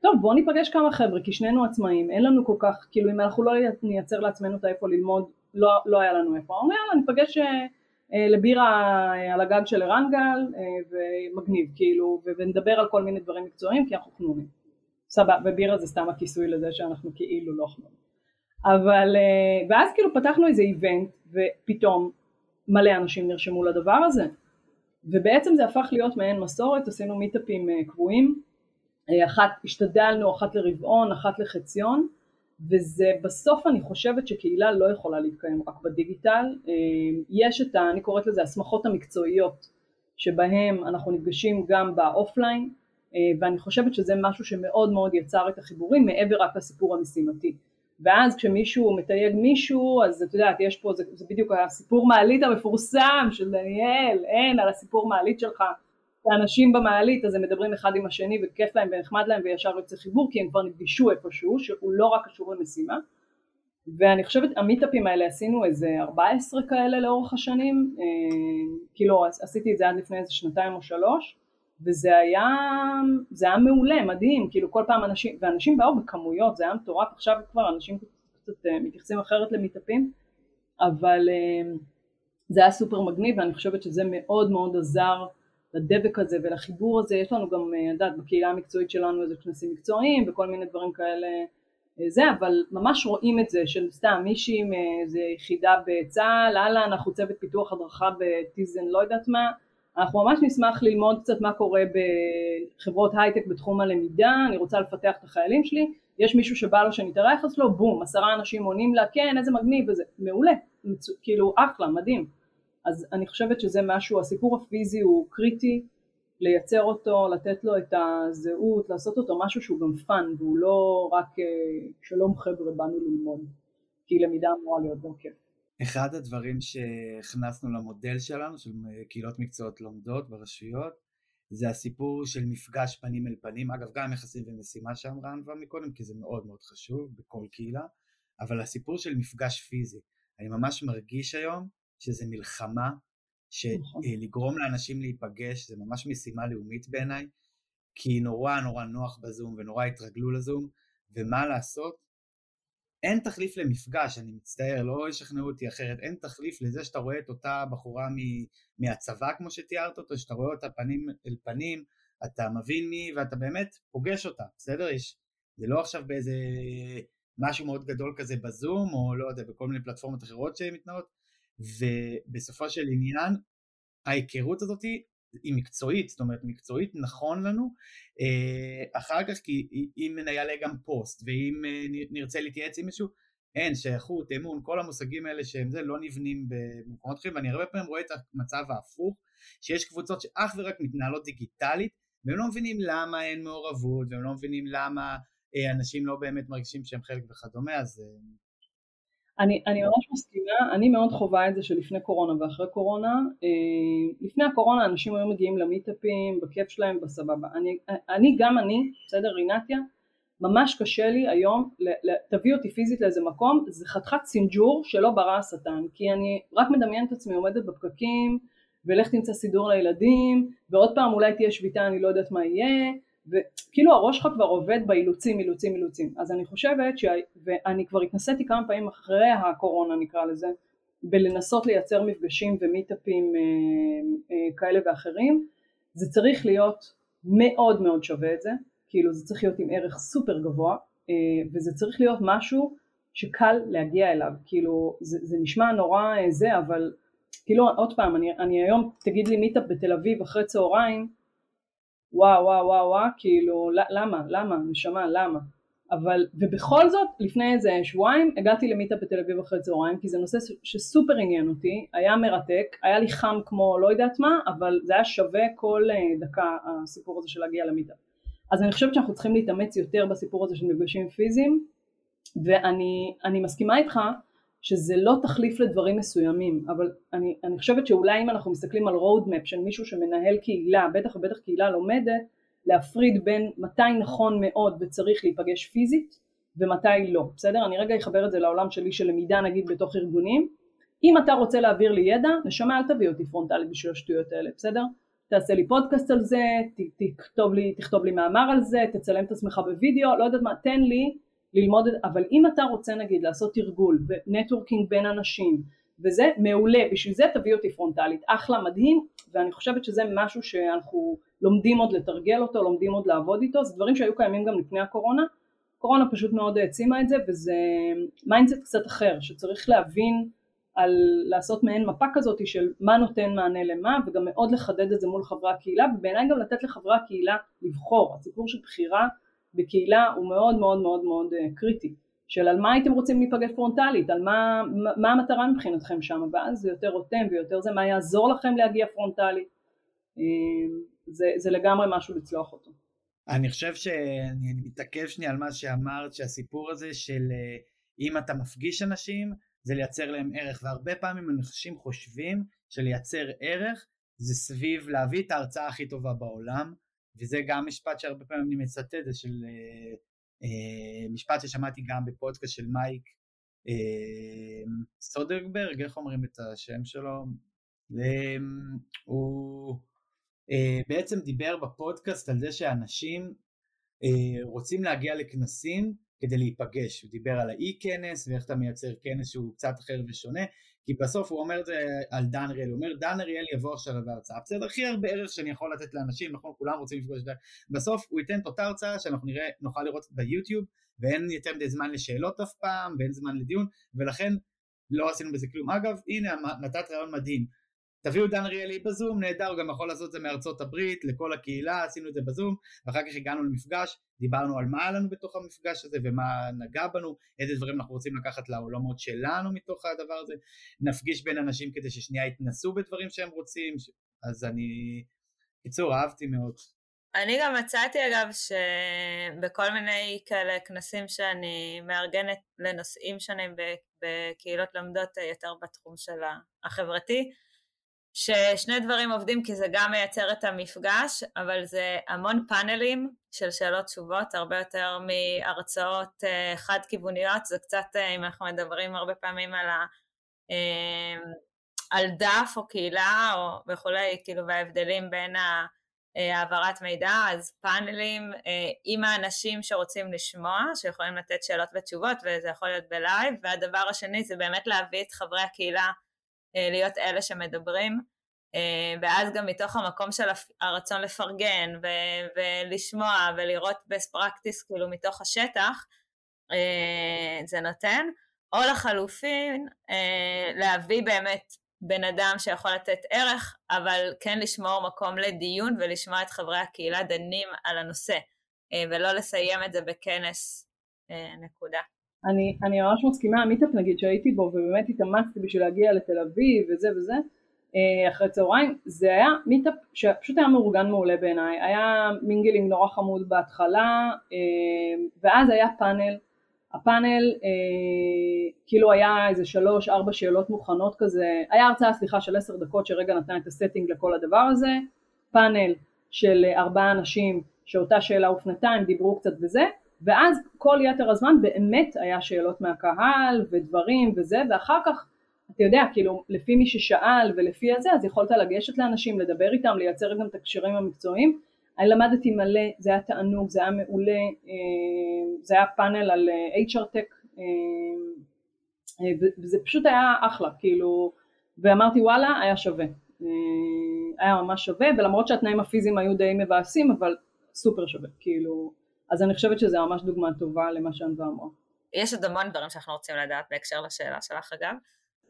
B: טוב בואו ניפגש כמה חבר'ה כי שנינו עצמאים אין לנו כל כך כאילו אם אנחנו לא נייצר לעצמנו את האיפה ללמוד לא, לא היה לנו איפה. אמרנו יאללה ניפגש אה, לבירה אה, על הגג של ערן גל אה, ומגניב כאילו ונדבר על כל מיני דברים מקצועיים כי אנחנו חנונים. סבבה ובירה זה סתם הכיסוי לזה שאנחנו כאילו לא חנונים. אבל ואז כאילו פתחנו איזה איבנט ופתאום מלא אנשים נרשמו לדבר הזה. ובעצם זה הפך להיות מעין מסורת עשינו מיטאפים קבועים. אחת השתדלנו אחת לרבעון אחת לחציון וזה בסוף אני חושבת שקהילה לא יכולה להתקיים רק בדיגיטל, אה, יש את ה... אני קוראת לזה הסמכות המקצועיות שבהם אנחנו נפגשים גם באופליין אה, ואני חושבת שזה משהו שמאוד מאוד יצר את החיבורים מעבר רק לסיפור המשימתי. ואז כשמישהו מתייג מישהו אז את יודעת יש פה זה, זה בדיוק הסיפור מעלית המפורסם של דניאל אין על הסיפור מעלית שלך ואנשים במעלית אז הם מדברים אחד עם השני וכיף להם ונחמד להם וישר יוצא חיבור כי הם כבר נפגשו איפשהו שהוא לא רק קשור למשימה. ואני חושבת המיטאפים האלה עשינו איזה 14 כאלה לאורך השנים אה, כאילו עשיתי את זה עד לפני איזה שנתיים או שלוש וזה היה, זה היה מעולה, מדהים, כאילו כל פעם אנשים, ואנשים באו בכמויות, זה היה מטורף, עכשיו כבר אנשים קצת אה, מתייחסים אחרת למיטאפים, אבל אה, זה היה סופר מגניב ואני חושבת שזה מאוד מאוד עזר לדבק הזה ולחיבור הזה, יש לנו גם, את יודעת, בקהילה המקצועית שלנו איזה כנסים מקצועיים וכל מיני דברים כאלה זה, אבל ממש רואים את זה של סתם מישהי מאיזה יחידה בצה"ל, הלאה אנחנו צוות פיתוח הדרכה בטיזן לא יודעת מה, אנחנו ממש נשמח ללמוד קצת מה קורה בחברות הייטק בתחום הלמידה, אני רוצה לפתח את החיילים שלי, יש מישהו שבא לו שנתארח אצלו, בום, עשרה אנשים עונים לה, כן, איזה מגניב, וזה מעולה, מצוין, כאילו אחלה, מדהים. אז אני חושבת שזה משהו, הסיפור הפיזי הוא קריטי, לייצר אותו, לתת לו את הזהות, לעשות אותו משהו שהוא גם fun, והוא לא רק אה, שלום חבר'ה באנו ללמוד, כי למידה אמורה להיות גם כיף.
C: אחד הדברים שהכנסנו למודל שלנו, של קהילות מקצועיות לומדות ברשויות, זה הסיפור של מפגש פנים אל פנים, אגב גם יחסים ומשימה שאמרה ענווה מקודם, כי זה מאוד מאוד חשוב בכל קהילה, אבל הסיפור של מפגש פיזי, אני ממש מרגיש היום שזה מלחמה, שלגרום לאנשים להיפגש זה ממש משימה לאומית בעיניי, כי נורא נורא נוח בזום ונורא התרגלו לזום, ומה לעשות, אין תחליף למפגש, אני מצטער, לא ישכנעו אותי אחרת, אין תחליף לזה שאתה רואה את אותה בחורה מהצבא כמו שתיארת אותו, שאתה רואה אותה פנים אל פנים, אתה מבין מי, ואתה באמת פוגש אותה, בסדר? יש, זה לא עכשיו באיזה משהו מאוד גדול כזה בזום, או לא יודע, בכל מיני פלטפורמות אחרות שמתנאות, ובסופו של עניין, ההיכרות הזאתי היא מקצועית, זאת אומרת מקצועית נכון לנו, אה, אחר כך כי אם נעלה גם פוסט ואם אה, נרצה להתייעץ עם מישהו, אין שייכות, אמון, כל המושגים האלה שהם זה לא נבנים במקומות אחרים ואני הרבה פעמים רואה את המצב ההפוך, שיש קבוצות שאך ורק מתנהלות דיגיטלית והם לא מבינים למה אין מעורבות והם לא מבינים למה אה, אנשים לא באמת מרגישים שהם חלק וכדומה, אז
B: אני, אני ממש מסכימה, אני מאוד חווה את זה שלפני קורונה ואחרי קורונה, אה, לפני הקורונה אנשים היו מגיעים למיטאפים, בכיף שלהם, בסבבה, אני, אני גם אני, בסדר רינתיה, ממש קשה לי היום, תביא אותי פיזית לאיזה מקום, זה חתיכת סינג'ור שלא ברא השטן, כי אני רק מדמיינת את עצמי עומדת בפקקים, ולך תמצא סידור לילדים, ועוד פעם אולי תהיה שביתה, אני לא יודעת מה יהיה, וכאילו הראש שלך כבר עובד באילוצים, אילוצים, אילוצים. אז אני חושבת, ש... ואני כבר התנסיתי כמה פעמים אחרי הקורונה נקרא לזה, בלנסות לייצר מפגשים ומיטאפים אה, אה, כאלה ואחרים, זה צריך להיות מאוד מאוד שווה את זה, כאילו זה צריך להיות עם ערך סופר גבוה, אה, וזה צריך להיות משהו שקל להגיע אליו, כאילו זה, זה נשמע נורא זה, אבל כאילו עוד פעם, אני, אני היום, תגיד לי מיטאפ בתל אביב אחרי צהריים, וואו וואו וואו וואו, כאילו למה, למה, נשמה, למה? אבל, ובכל זאת, לפני איזה שבועיים הגעתי למיטה בתל אביב אחרי צהריים, כי זה נושא שסופר עניין אותי, היה מרתק, היה לי חם כמו לא יודעת מה, אבל זה היה שווה כל אה, דקה הסיפור הזה של להגיע למיטה. אז אני חושבת שאנחנו צריכים להתאמץ יותר בסיפור הזה של מפגשים פיזיים, ואני מסכימה איתך שזה לא תחליף לדברים מסוימים, אבל אני, אני חושבת שאולי אם אנחנו מסתכלים על road map של מישהו שמנהל קהילה, בטח ובטח קהילה לומדת, להפריד בין מתי נכון מאוד וצריך להיפגש פיזית ומתי לא, בסדר? אני רגע אחבר את זה לעולם שלי של למידה נגיד בתוך ארגונים, אם אתה רוצה להעביר לי ידע, נשמה אל תביא אותי פרונטלית בשביל השטויות האלה, בסדר? תעשה לי פודקאסט על זה, תכתוב לי, תכתוב לי מאמר על זה, תצלם את עצמך בווידאו, לא יודעת מה, תן לי ללמוד, אבל אם אתה רוצה נגיד לעשות תרגול ו networking בין אנשים וזה מעולה, בשביל זה תביא אותי פרונטלית, אחלה, מדהים, ואני חושבת שזה משהו שאנחנו לומדים עוד לתרגל אותו, לומדים עוד לעבוד איתו, זה דברים שהיו קיימים גם לפני הקורונה, הקורונה פשוט מאוד העצימה את זה וזה mindset קצת אחר, שצריך להבין על לעשות מעין מפה כזאת של מה נותן מענה למה וגם מאוד לחדד את זה מול חברי הקהילה ובעיניי גם לתת לחברי הקהילה לבחור, הסיפור של בחירה בקהילה הוא מאוד מאוד מאוד מאוד אה, קריטי. של על מה הייתם רוצים להיפגש פרונטלית, על מה, מה המטרה מבחינתכם שם, ואז זה יותר רותם ויותר זה מה יעזור לכם להגיע פרונטלית, אה, זה, זה לגמרי משהו לצלוח אותו.
C: אני חושב שאני מתעכב שנייה על מה שאמרת, שהסיפור הזה של אה, אם אתה מפגיש אנשים, זה לייצר להם ערך, והרבה פעמים אנשים חושבים שלייצר ערך זה סביב להביא את ההרצאה הכי טובה בעולם, וזה גם משפט שהרבה פעמים אני מצטט, זה של אה, אה, משפט ששמעתי גם בפודקאסט של מייק אה, סודרברג, איך אומרים את השם שלו? אה, הוא בעצם דיבר בפודקאסט על זה שאנשים רוצים להגיע לכנסים כדי להיפגש, הוא דיבר על האי כנס ואיך אתה מייצר כנס שהוא קצת אחר ושונה, כי בסוף הוא אומר את זה על דן אריאל, הוא אומר דן אריאל יבוא עכשיו בהרצאה, בסדר, הכי הרבה ערך שאני יכול לתת לאנשים, נכון, כולם רוצים לפגוש את זה, בסוף הוא ייתן את אותה הרצאה שאנחנו נראה, נוכל לראות ביוטיוב, ואין יותר מדי זמן לשאלות אף פעם, ואין זמן לדיון, ולכן לא עשינו בזה כלום. אגב, הנה נתת רעיון מדהים, תביאו דן אריאלי בזום, נהדר, הוא גם יכול לעשות את זה מארצות הברית, לכל הקהילה, עשינו את זה בזום, ואחר כך הגענו למפגש, דיברנו על מה היה לנו בתוך המפגש הזה ומה נגע בנו, איזה דברים אנחנו רוצים לקחת לעולמות שלנו מתוך הדבר הזה, נפגיש בין אנשים כדי ששנייה יתנסו בדברים שהם רוצים, אז אני, קיצור, אהבתי מאוד.
A: אני גם מצאתי אגב שבכל מיני כאלה כנסים שאני מארגנת לנושאים שונים בקהילות לומדות יותר בתחום של החברתי, ששני דברים עובדים כי זה גם מייצר את המפגש, אבל זה המון פאנלים של שאלות תשובות, הרבה יותר מהרצאות אה, חד כיווניות, זה קצת, אה, אם אנחנו מדברים הרבה פעמים על, ה, אה, על דף או קהילה או וכולי, כאילו וההבדלים בין העברת מידע, אז פאנלים עם האנשים שרוצים לשמוע, שיכולים לתת שאלות ותשובות וזה יכול להיות בלייב, והדבר השני זה באמת להביא את חברי הקהילה אה, להיות אלה שמדברים, אה, ואז גם מתוך המקום של הרצון לפרגן ו- ולשמוע ולראות best practice כאילו מתוך השטח, אה, זה נותן, או לחלופין להביא באמת בן אדם שיכול לתת ערך, אבל כן לשמור מקום לדיון ולשמוע את חברי הקהילה דנים על הנושא, ולא לסיים את זה בכנס, נקודה.
B: אני, אני ממש מסכימה, ה meetup נגיד שהייתי בו ובאמת התאמצתי בשביל להגיע לתל אביב וזה וזה אה, אחרי צהריים, זה היה meetup שפשוט היה מאורגן מעולה בעיניי, היה mingling נורא חמוד בהתחלה אה, ואז היה פאנל, הפאנל אה, כאילו היה איזה שלוש ארבע שאלות מוכנות כזה, היה הרצאה סליחה של עשר דקות שרגע נתנה את הסטינג לכל הדבר הזה, פאנל של ארבעה אנשים שאותה שאלה הופנתה, הם דיברו קצת וזה ואז כל יתר הזמן באמת היה שאלות מהקהל ודברים וזה ואחר כך אתה יודע כאילו לפי מי ששאל ולפי הזה אז יכולת לגשת לאנשים לדבר איתם לייצר גם את הקשרים המקצועיים. אני למדתי מלא זה היה תענוג זה היה מעולה אה, זה היה פאנל על אה, HR Tech אה, וזה פשוט היה אחלה כאילו ואמרתי וואלה היה שווה. היה ממש שווה ולמרות שהתנאים הפיזיים היו די מבאסים אבל סופר שווה כאילו אז אני חושבת שזה ממש דוגמה טובה למה שענווה אמרה.
A: יש עוד המון דברים שאנחנו רוצים לדעת בהקשר לשאלה שלך אגב.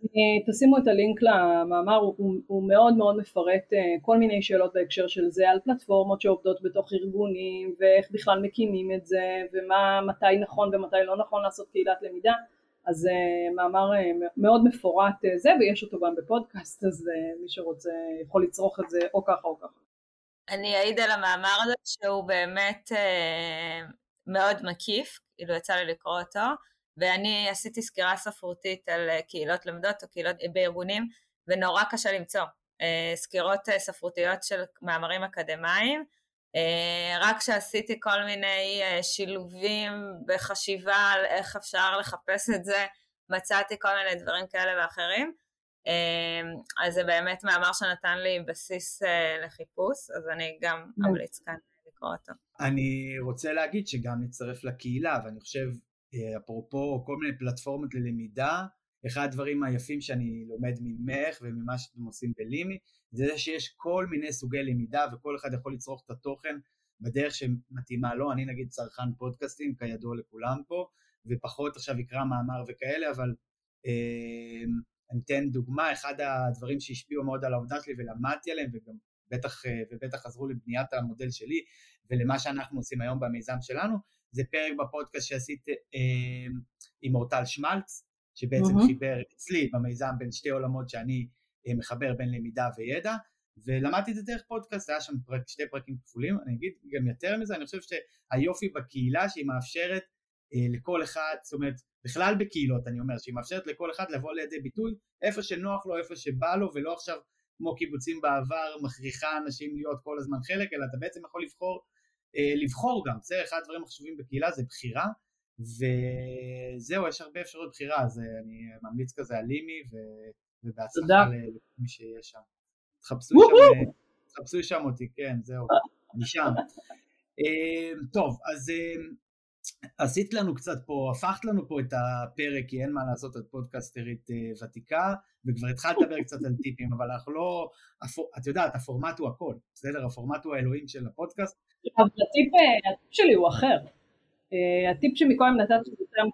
B: אה, תשימו את הלינק למאמר, הוא, הוא מאוד מאוד מפרט אה, כל מיני שאלות בהקשר של זה, על פלטפורמות שעובדות בתוך ארגונים, ואיך בכלל מקימים את זה, ומה, מתי נכון ומתי לא נכון לעשות קהילת למידה, אז uh, מאמר מאוד מפורט זה, ויש אותו גם בפודקאסט, אז מי שרוצה יכול לצרוך את זה או ככה או ככה.
A: אני אעיד על המאמר הזה שהוא באמת אה, מאוד מקיף, כאילו יצא לי לקרוא אותו, ואני עשיתי סקירה ספרותית על אה, קהילות למדות או קהילות בארגונים, ונורא קשה למצוא אה, סקירות אה, ספרותיות של מאמרים אקדמיים, אה, רק כשעשיתי כל מיני אה, שילובים בחשיבה על איך אפשר לחפש את זה, מצאתי כל מיני דברים כאלה ואחרים. אמ, אז זה באמת מאמר שנתן לי בסיס אה, לחיפוש, אז אני גם כן. אמליץ כאן לקרוא אותו.
C: אני רוצה להגיד שגם נצטרף לקהילה, ואני חושב, אה, אפרופו כל מיני פלטפורמות ללמידה, אחד הדברים היפים שאני לומד ממך וממה שאתם עושים בלימי, זה שיש כל מיני סוגי למידה וכל אחד יכול לצרוך את התוכן בדרך שמתאימה לו, אני נגיד צרכן פודקאסטים כידוע לכולם פה, ופחות עכשיו אקרא מאמר וכאלה, אבל אה, אני אתן דוגמה, אחד הדברים שהשפיעו מאוד על העובדה שלי ולמדתי עליהם וגם בטח, אה, ובטח עזרו לבניית המודל שלי ולמה שאנחנו עושים היום במיזם שלנו, זה פרק בפודקאסט שעשית אה, עם אורטל שמלץ, שבעצם mm-hmm. חיבר אצלי במיזם בין שתי עולמות שאני אה, מחבר בין למידה וידע, ולמדתי את זה דרך פודקאסט, היה שם פרק, שתי פרקים כפולים, אני אגיד גם יותר מזה, אני חושב שהיופי בקהילה שהיא מאפשרת לכל אחד, זאת אומרת בכלל בקהילות אני אומר, שהיא מאפשרת לכל אחד לבוא לידי ביטוי איפה שנוח לו, איפה שבא לו, ולא עכשיו כמו קיבוצים בעבר מכריחה אנשים להיות כל הזמן חלק, אלא אתה בעצם יכול לבחור, אה, לבחור גם, זה אחד הדברים החשובים בקהילה, זה בחירה, וזהו, יש הרבה אפשרויות בחירה, אז אה, אני ממליץ כזה על לימי, ו... ובהצלחה למי שיש שם. תחפשו שם, תחפשו שם אותי, כן, זהו, אני שם. טוב, אז עשית לנו קצת פה, הפכת לנו פה את הפרק, כי אין מה לעשות, את פודקאסטרית uh, ותיקה, וכבר התחלת לדבר קצת על טיפים, אבל אנחנו לא, את יודעת, הפורמט הוא הכל, בסדר? הפורמט הוא האלוהים של הפודקאסט.
B: אבל הטיפ, הטיפ שלי הוא אחר. הטיפ שמקודם זה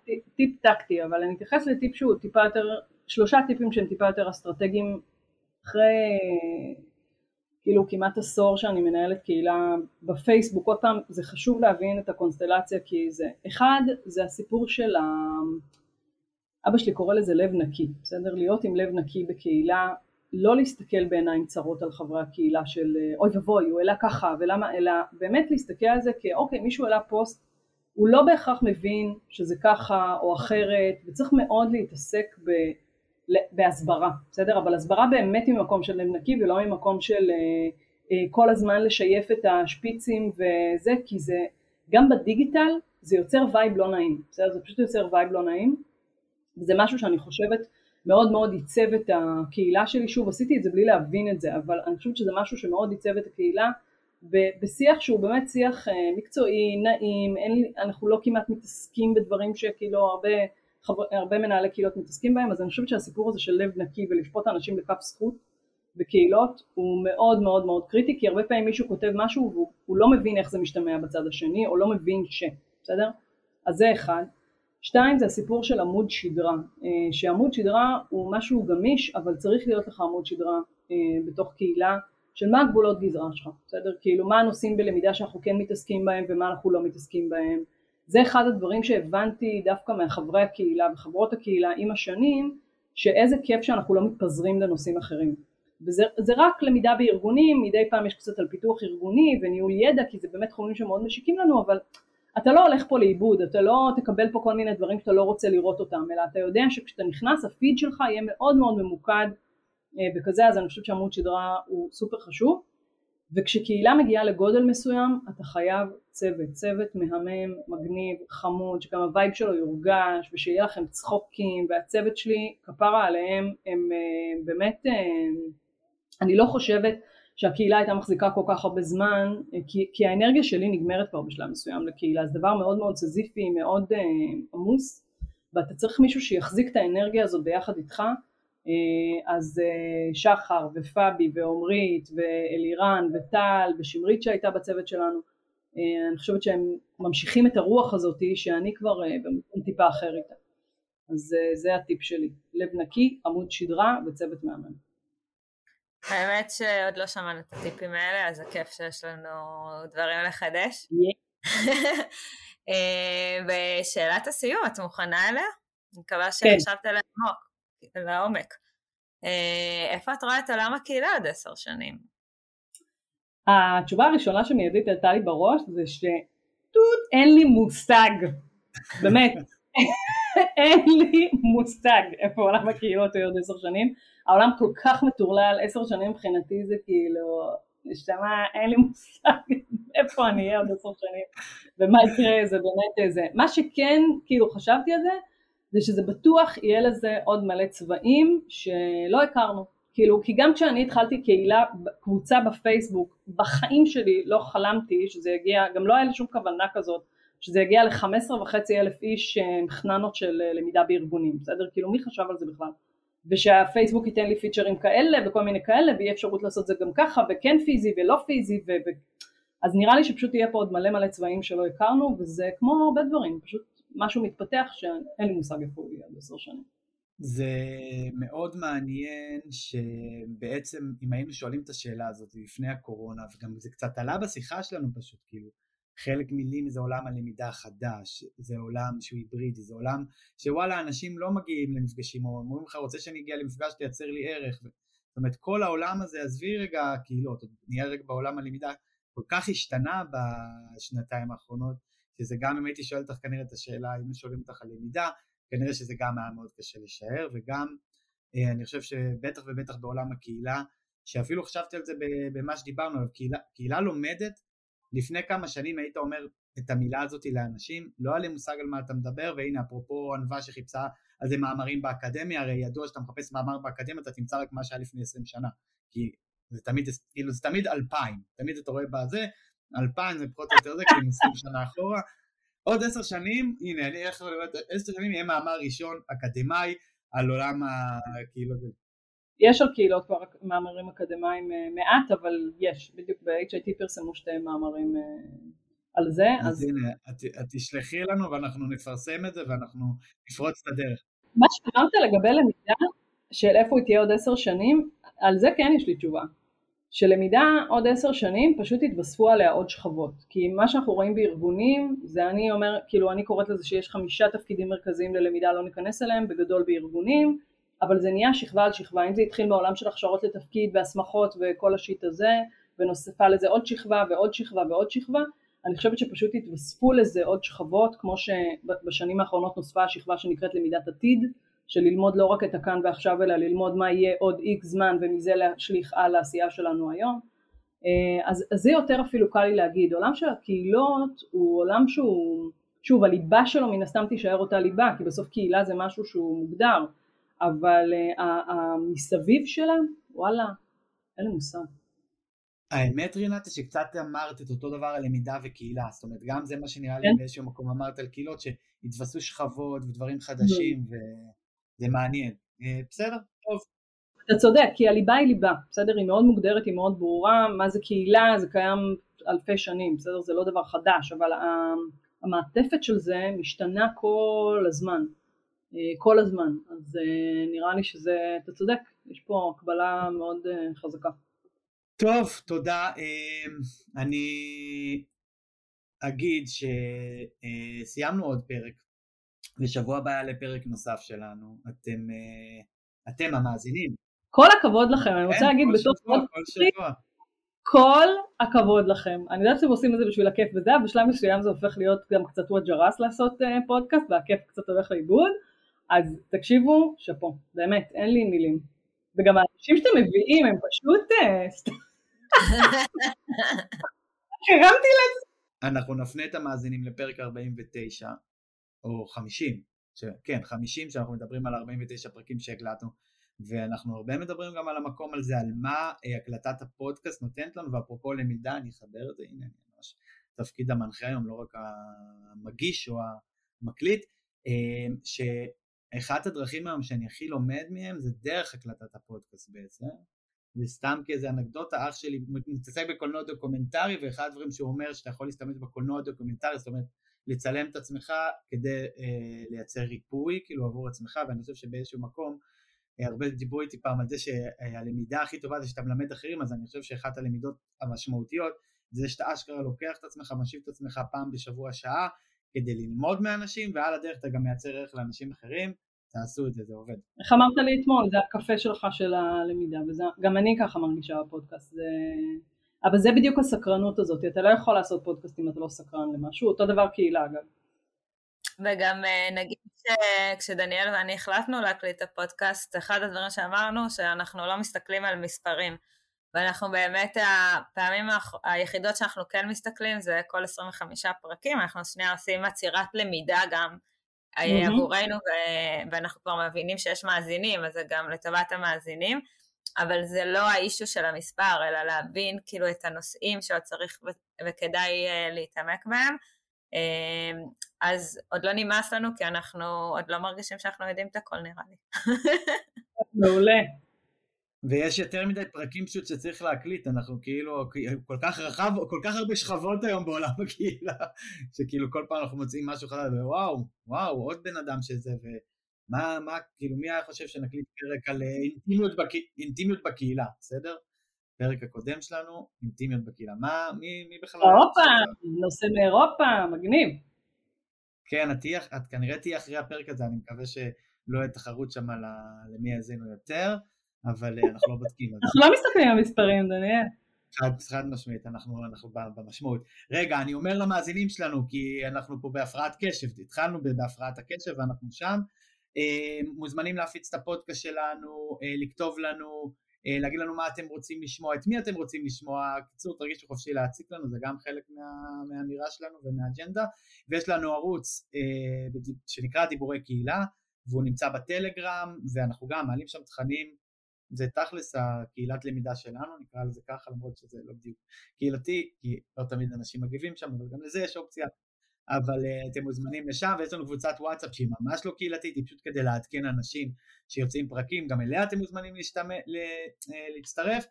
B: טיפ, טיפ טקטי, אבל אני אתייחס לטיפ שהוא טיפה יותר, שלושה טיפים שהם טיפה יותר אסטרטגיים, אחרי כאילו כמעט עשור שאני מנהלת קהילה בפייסבוק, עוד פעם זה חשוב להבין את הקונסטלציה כי זה, אחד זה הסיפור של ה... אבא שלי קורא לזה לב נקי, בסדר? להיות עם לב נקי בקהילה, לא להסתכל בעיניים צרות על חברי הקהילה של אוי ואבוי הוא העלה ככה ולמה, אלא באמת להסתכל על זה כאוקיי מישהו העלה פוסט, הוא לא בהכרח מבין שזה ככה או אחרת וצריך מאוד להתעסק ב... בהסברה, בסדר? אבל הסברה באמת ממקום של לב נקי ולא ממקום של אה, אה, כל הזמן לשייף את השפיצים וזה, כי זה גם בדיגיטל זה יוצר vibe לא נעים, בסדר? זה פשוט יוצר vibe לא נעים וזה משהו שאני חושבת מאוד מאוד עיצב את הקהילה שלי, שוב עשיתי את זה בלי להבין את זה, אבל אני חושבת שזה משהו שמאוד עיצב את הקהילה בשיח שהוא באמת שיח אה, מקצועי, נעים, אין, אנחנו לא כמעט מתעסקים בדברים שכאילו הרבה חבר, הרבה מנהלי קהילות מתעסקים בהם, אז אני חושבת שהסיפור הזה של לב נקי ולשפוט אנשים לכף זכות בקהילות הוא מאוד מאוד מאוד קריטי, כי הרבה פעמים מישהו כותב משהו והוא לא מבין איך זה משתמע בצד השני, או לא מבין ש, בסדר? אז זה אחד. שתיים זה הסיפור של עמוד שדרה, אה, שעמוד שדרה הוא משהו גמיש, אבל צריך להיות לך עמוד שדרה אה, בתוך קהילה של מה הגבולות גזרה שלך, בסדר? כאילו מה הנושאים בלמידה שאנחנו כן מתעסקים בהם ומה אנחנו לא מתעסקים בהם זה אחד הדברים שהבנתי דווקא מהחברי הקהילה וחברות הקהילה עם השנים, שאיזה כיף שאנחנו לא מתפזרים לנושאים אחרים. וזה רק למידה בארגונים, מדי פעם יש קצת על פיתוח ארגוני וניהול ידע, כי זה באמת תחומים שמאוד משיקים לנו, אבל אתה לא הולך פה לאיבוד, אתה לא תקבל פה כל מיני דברים שאתה לא רוצה לראות אותם, אלא אתה יודע שכשאתה נכנס הפיד שלך יהיה מאוד מאוד ממוקד וכזה, אה, אז אני חושבת שעמוד שדרה הוא סופר חשוב. וכשקהילה מגיעה לגודל מסוים אתה חייב צוות, צוות מהמם, מגניב, חמוד, שגם ה vibe שלו יורגש ושיהיה לכם צחוקים והצוות שלי כפרה עליהם הם אה, באמת, אה, אני לא חושבת שהקהילה הייתה מחזיקה כל כך הרבה זמן כי, כי האנרגיה שלי נגמרת כבר בשלב מסוים לקהילה. זה דבר מאוד מאוד סזיפי, מאוד אה, עמוס ואתה צריך מישהו שיחזיק את האנרגיה הזאת ביחד איתך. אה, אז אה, שחר ופבי ועומרית ואלירן וטל ושמרית שהייתה בצוות שלנו אה, אני חושבת שהם ממשיכים את הרוח הזאת שאני כבר במקום טיפה אחר איתה. אז זה הטיפ שלי. לב נקי, עמוד שדרה וצוות מאמן.
A: האמת שעוד לא שמענו את הטיפים האלה אז זה כיף שיש לנו דברים לחדש. ושאלת [LAUGHS] הסיום את מוכנה אליה? אני מקווה כן. שהקשבת אליה עמוק לעומק. אה, איפה את רואה את עולם הקהילה עוד עשר שנים?
B: התשובה הראשונה שמיידית עלתה לי בראש זה שטוט אין לי מושג, באמת, [LAUGHS] אין לי מושג איפה עולם הקהילות עוד עשר שנים, העולם כל כך מטורלל, עשר שנים מבחינתי זה כאילו, נשתמע, אין לי מושג איפה אני אהיה עוד עשר שנים. ומה יקרה, זה באמת זה, מה שכן כאילו חשבתי על זה זה שזה בטוח יהיה לזה עוד מלא צבעים שלא הכרנו. כאילו, כי גם כשאני התחלתי קהילה, קבוצה בפייסבוק, בחיים שלי לא חלמתי שזה יגיע, גם לא היה לי שום כוונה כזאת, שזה יגיע ל-15 וחצי אלף איש אה, חננות של אה, למידה בארגונים, בסדר? כאילו מי חשב על זה בכלל? ושהפייסבוק ייתן לי פיצ'רים כאלה וכל מיני כאלה ויהיה אפשרות לעשות זה גם ככה וכן פיזי ולא פיזי ו... אז נראה לי שפשוט יהיה פה עוד מלא מלא צבעים שלא הכרנו וזה כמו הרבה דברים, פשוט משהו מתפתח שאין לי מושג איפה הוא יהיה עוד עשר שנים.
C: זה מאוד מעניין שבעצם אם היינו שואלים את השאלה הזאת לפני הקורונה וגם זה קצת עלה בשיחה שלנו פשוט כאילו חלק מילים זה עולם הלמידה החדש, זה עולם שהוא היברידי, זה עולם שוואלה אנשים לא מגיעים למפגשים או אומרים לך רוצה שאני אגיע למפגש תייצר לי ערך זאת אומרת כל העולם הזה עזבי רגע קהילות, נהיה רגע בעולם הלמידה כל כך השתנה בשנתיים האחרונות שזה גם אם הייתי שואל אותך כנראה את השאלה אם שואלים אותך על למידה, כנראה שזה גם היה מאוד קשה לשער, וגם אה, אני חושב שבטח ובטח בעולם הקהילה, שאפילו חשבתי על זה במה שדיברנו עליו, קהילה, קהילה לומדת, לפני כמה שנים היית אומר את המילה הזאת לאנשים, לא היה לי מושג על מה אתה מדבר, והנה אפרופו ענווה שחיפשה על זה מאמרים באקדמיה, הרי ידוע שאתה מחפש מאמר באקדמיה אתה תמצא רק מה שהיה לפני 20 שנה, כי זה תמיד, כאילו זה תמיד אלפיים, תמיד אתה רואה בזה, אלפיים זה פחות או יותר זה, כי הם עשרים שנה אחורה. עוד עשר שנים, הנה, אני יכול לראות, עשר שנים יהיה מאמר ראשון אקדמאי על עולם הקהילות.
B: יש על קהילות כבר מאמרים אקדמיים אה, מעט, אבל יש, בדיוק ב-HIT פרסמו שתי מאמרים אה, על זה.
C: אז, אז הנה, את, את תשלחי לנו ואנחנו נפרסם את זה ואנחנו נפרוץ את הדרך.
B: מה שאמרת לגבי למידה, של איפה היא תהיה עוד עשר שנים, על זה כן יש לי תשובה. שלמידה עוד עשר שנים פשוט יתווספו עליה עוד שכבות. כי מה שאנחנו רואים בארגונים זה אני אומר כאילו אני קוראת לזה שיש חמישה תפקידים מרכזיים ללמידה לא ניכנס אליהם בגדול בארגונים אבל זה נהיה שכבה על שכבה. אם זה התחיל מעולם של הכשרות לתפקיד והסמכות וכל השיט הזה ונוספה לזה עוד שכבה ועוד שכבה ועוד שכבה אני חושבת שפשוט יתווספו לזה עוד שכבות כמו שבשנים האחרונות נוספה השכבה שנקראת למידת עתיד של ללמוד לא רק את הכאן ועכשיו אלא ללמוד מה יהיה עוד איקס זמן ומזה להשליך על העשייה שלנו היום. אה, אז, אז זה יותר אפילו קל לי להגיד. עולם של הקהילות הוא עולם שהוא שוב הליבה שלו מן הסתם תישאר אותה ליבה כי בסוף קהילה זה משהו שהוא מוגדר. אבל uh, המסביב שלה וואלה אין לי מושג.
C: האמת רינת שקצת אמרת את אותו דבר על למידה וקהילה. זאת אומרת גם זה מה שנראה לי כן? באיזשהו מקום אמרת על קהילות שהתווספו שכבות ודברים חדשים ו... זה מעניין. אה, בסדר, טוב.
B: אתה צודק, כי הליבה היא ליבה, בסדר? היא מאוד מוגדרת, היא מאוד ברורה, מה זה קהילה, זה קיים אלפי שנים, בסדר? זה לא דבר חדש, אבל המעטפת של זה משתנה כל הזמן, אה, כל הזמן, אז אה, נראה לי שזה, אתה צודק, יש פה הקבלה מאוד חזקה.
C: טוב, תודה. אני אגיד שסיימנו עוד פרק ושבוע הבא יעלה פרק נוסף שלנו. אתם, אה, אתם המאזינים.
B: כל הכבוד לכם, אני רוצה כן, להגיד
C: בתור... שבוע, כל שבוע.
B: כל הכבוד לכם. אני יודעת שאתם עושים את זה בשביל הכיף וזה, אבל בשלב מסוים זה הופך להיות גם קצת וג'ע ראס לעשות uh, פודקאסט, והכיף קצת הולך לאיבוד. אז תקשיבו, שאפו, באמת, אין לי מילים. וגם האנשים שאתם מביאים הם פשוט... אה, [LAUGHS] הרמתי לזה.
C: אנחנו נפנה את המאזינים לפרק 49, או 50, ש... כן 50 שאנחנו מדברים על 49 פרקים שהקלטנו ואנחנו הרבה מדברים גם על המקום על זה, על מה אה, הקלטת הפודקאסט נותנת לנו ואפרופו למידה אני אחבר את זה, הנה אני ממש תפקיד המנחה היום לא רק המגיש או המקליט, אה, שאחת הדרכים היום שאני הכי לומד מהם זה דרך הקלטת הפודקאסט בעצם וסתם כאיזה אנקדוטה, אח שלי מתעסק בקולנוע דוקומנטרי ואחד הדברים שהוא אומר שאתה יכול להשתמש בקולנוע דוקומנטרי, זאת אומרת לצלם את עצמך כדי אה, לייצר ריפוי כאילו עבור עצמך ואני חושב שבאיזשהו מקום אה, הרבה דיברו איתי פעם על זה שהלמידה הכי טובה זה שאתה מלמד אחרים אז אני חושב שאחת הלמידות המשמעותיות זה שאתה אשכרה לוקח את עצמך, משיב את עצמך פעם בשבוע שעה כדי ללמוד מאנשים ועל הדרך אתה גם מייצר ערך לאנשים אחרים תעשו את זה, זה עובד.
B: איך אמרת לי אתמול, זה הקפה שלך של הלמידה, וגם אני ככה מרגישה בפודקאסט, זה... אבל זה בדיוק הסקרנות הזאת, אתה לא יכול לעשות פודקאסט אם אתה לא סקרן למשהו, אותו דבר קהילה אגב.
A: וגם אה, נגיד שכשדניאל ואני החלטנו להקליט את הפודקאסט, אחד הדברים שאמרנו שאנחנו לא מסתכלים על מספרים, ואנחנו באמת, הפעמים היחידות שאנחנו כן מסתכלים זה כל 25 פרקים, אנחנו שנייה עושים עצירת למידה גם mm-hmm. עבורנו, ואנחנו כבר מבינים שיש מאזינים, אז זה גם לטובת המאזינים. אבל זה לא האישו של המספר, אלא להבין כאילו את הנושאים שעוד צריך וכדאי uh, להתעמק בהם. Uh, אז עוד לא נמאס לנו כי אנחנו עוד לא מרגישים שאנחנו יודעים את הכל נראה לי. [LAUGHS]
B: מעולה.
C: ויש יותר מדי פרקים פשוט שצריך להקליט, אנחנו כאילו כל כך רחב, כל כך הרבה שכבות היום בעולם הקהילה, [LAUGHS] שכאילו כל פעם אנחנו מוצאים משהו חדש, ווואו, וואו, עוד בן אדם שזה, מה, מה, כאילו מי היה חושב שנקליט פרק על אה, אינטימיות, בק... אינטימיות בקהילה, בסדר? פרק הקודם שלנו, אינטימיות בקהילה. מה, מי, מי בכלל...
B: אירופה, נושא מאירופה, מגניב.
C: כן, את, תהיה, את כנראה תהיה אחרי הפרק הזה, אני מקווה שלא יהיה תחרות שם למי יאזינו יותר, אבל אה, אנחנו לא בודקים
B: את זה. אנחנו לא מסתכלים על מספרים, דניאל.
C: חד, חד משמעית, אנחנו, אנחנו במשמעות. רגע, אני אומר למאזינים שלנו, כי אנחנו פה בהפרעת קשב, התחלנו בהפרעת הקשב ואנחנו שם, מוזמנים להפיץ את הפודקאסט שלנו, אה, לכתוב לנו, אה, להגיד לנו מה אתם רוצים לשמוע, את מי אתם רוצים לשמוע, קיצור תרגישו חופשי להציק לנו, זה גם חלק מה, מהאמירה שלנו ומהאג'נדה, ויש לנו ערוץ שנקרא דיבורי קהילה, והוא נמצא בטלגרם, ואנחנו גם מעלים שם תכנים, זה תכלס הקהילת למידה שלנו, נקרא לזה ככה, למרות שזה לא בדיוק קהילתי, כי לא תמיד אנשים מגיבים שם, אבל גם לזה יש אופציה אבל uh, אתם מוזמנים לשם, ויש לנו קבוצת וואטסאפ שהיא ממש לא קהילתית, היא פשוט כדי לעדכן אנשים שיוצאים פרקים, גם אליה אתם מוזמנים להשתמע, לה, uh, להצטרף,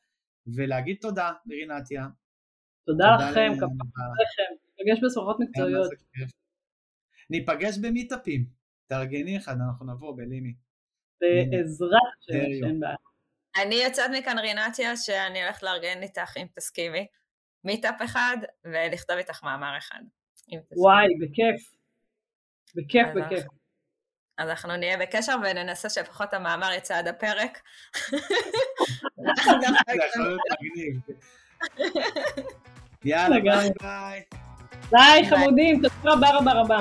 C: ולהגיד תודה לרינתיה.
B: תודה, תודה לכם, כפרה לכם, ניפגש בשמחות מקצועיות.
C: ניפגש במיטאפים, תארגני אחד, אנחנו נבוא בלימי.
B: בעזרת השם, אין בעיה.
A: אני יוצאת מכאן רינתיה שאני הולכת לארגן איתך אם תסכימי. מיטאפ אחד ולכתוב איתך מאמר אחד.
B: וואי, בכיף. בכיף, בכיף.
A: אז אנחנו נהיה בקשר וננסה שלפחות המאמר יצא עד הפרק. [LAUGHS]
C: יאללה, ביי ביי.
B: ביי חמודים, תודה רבה רבה רבה.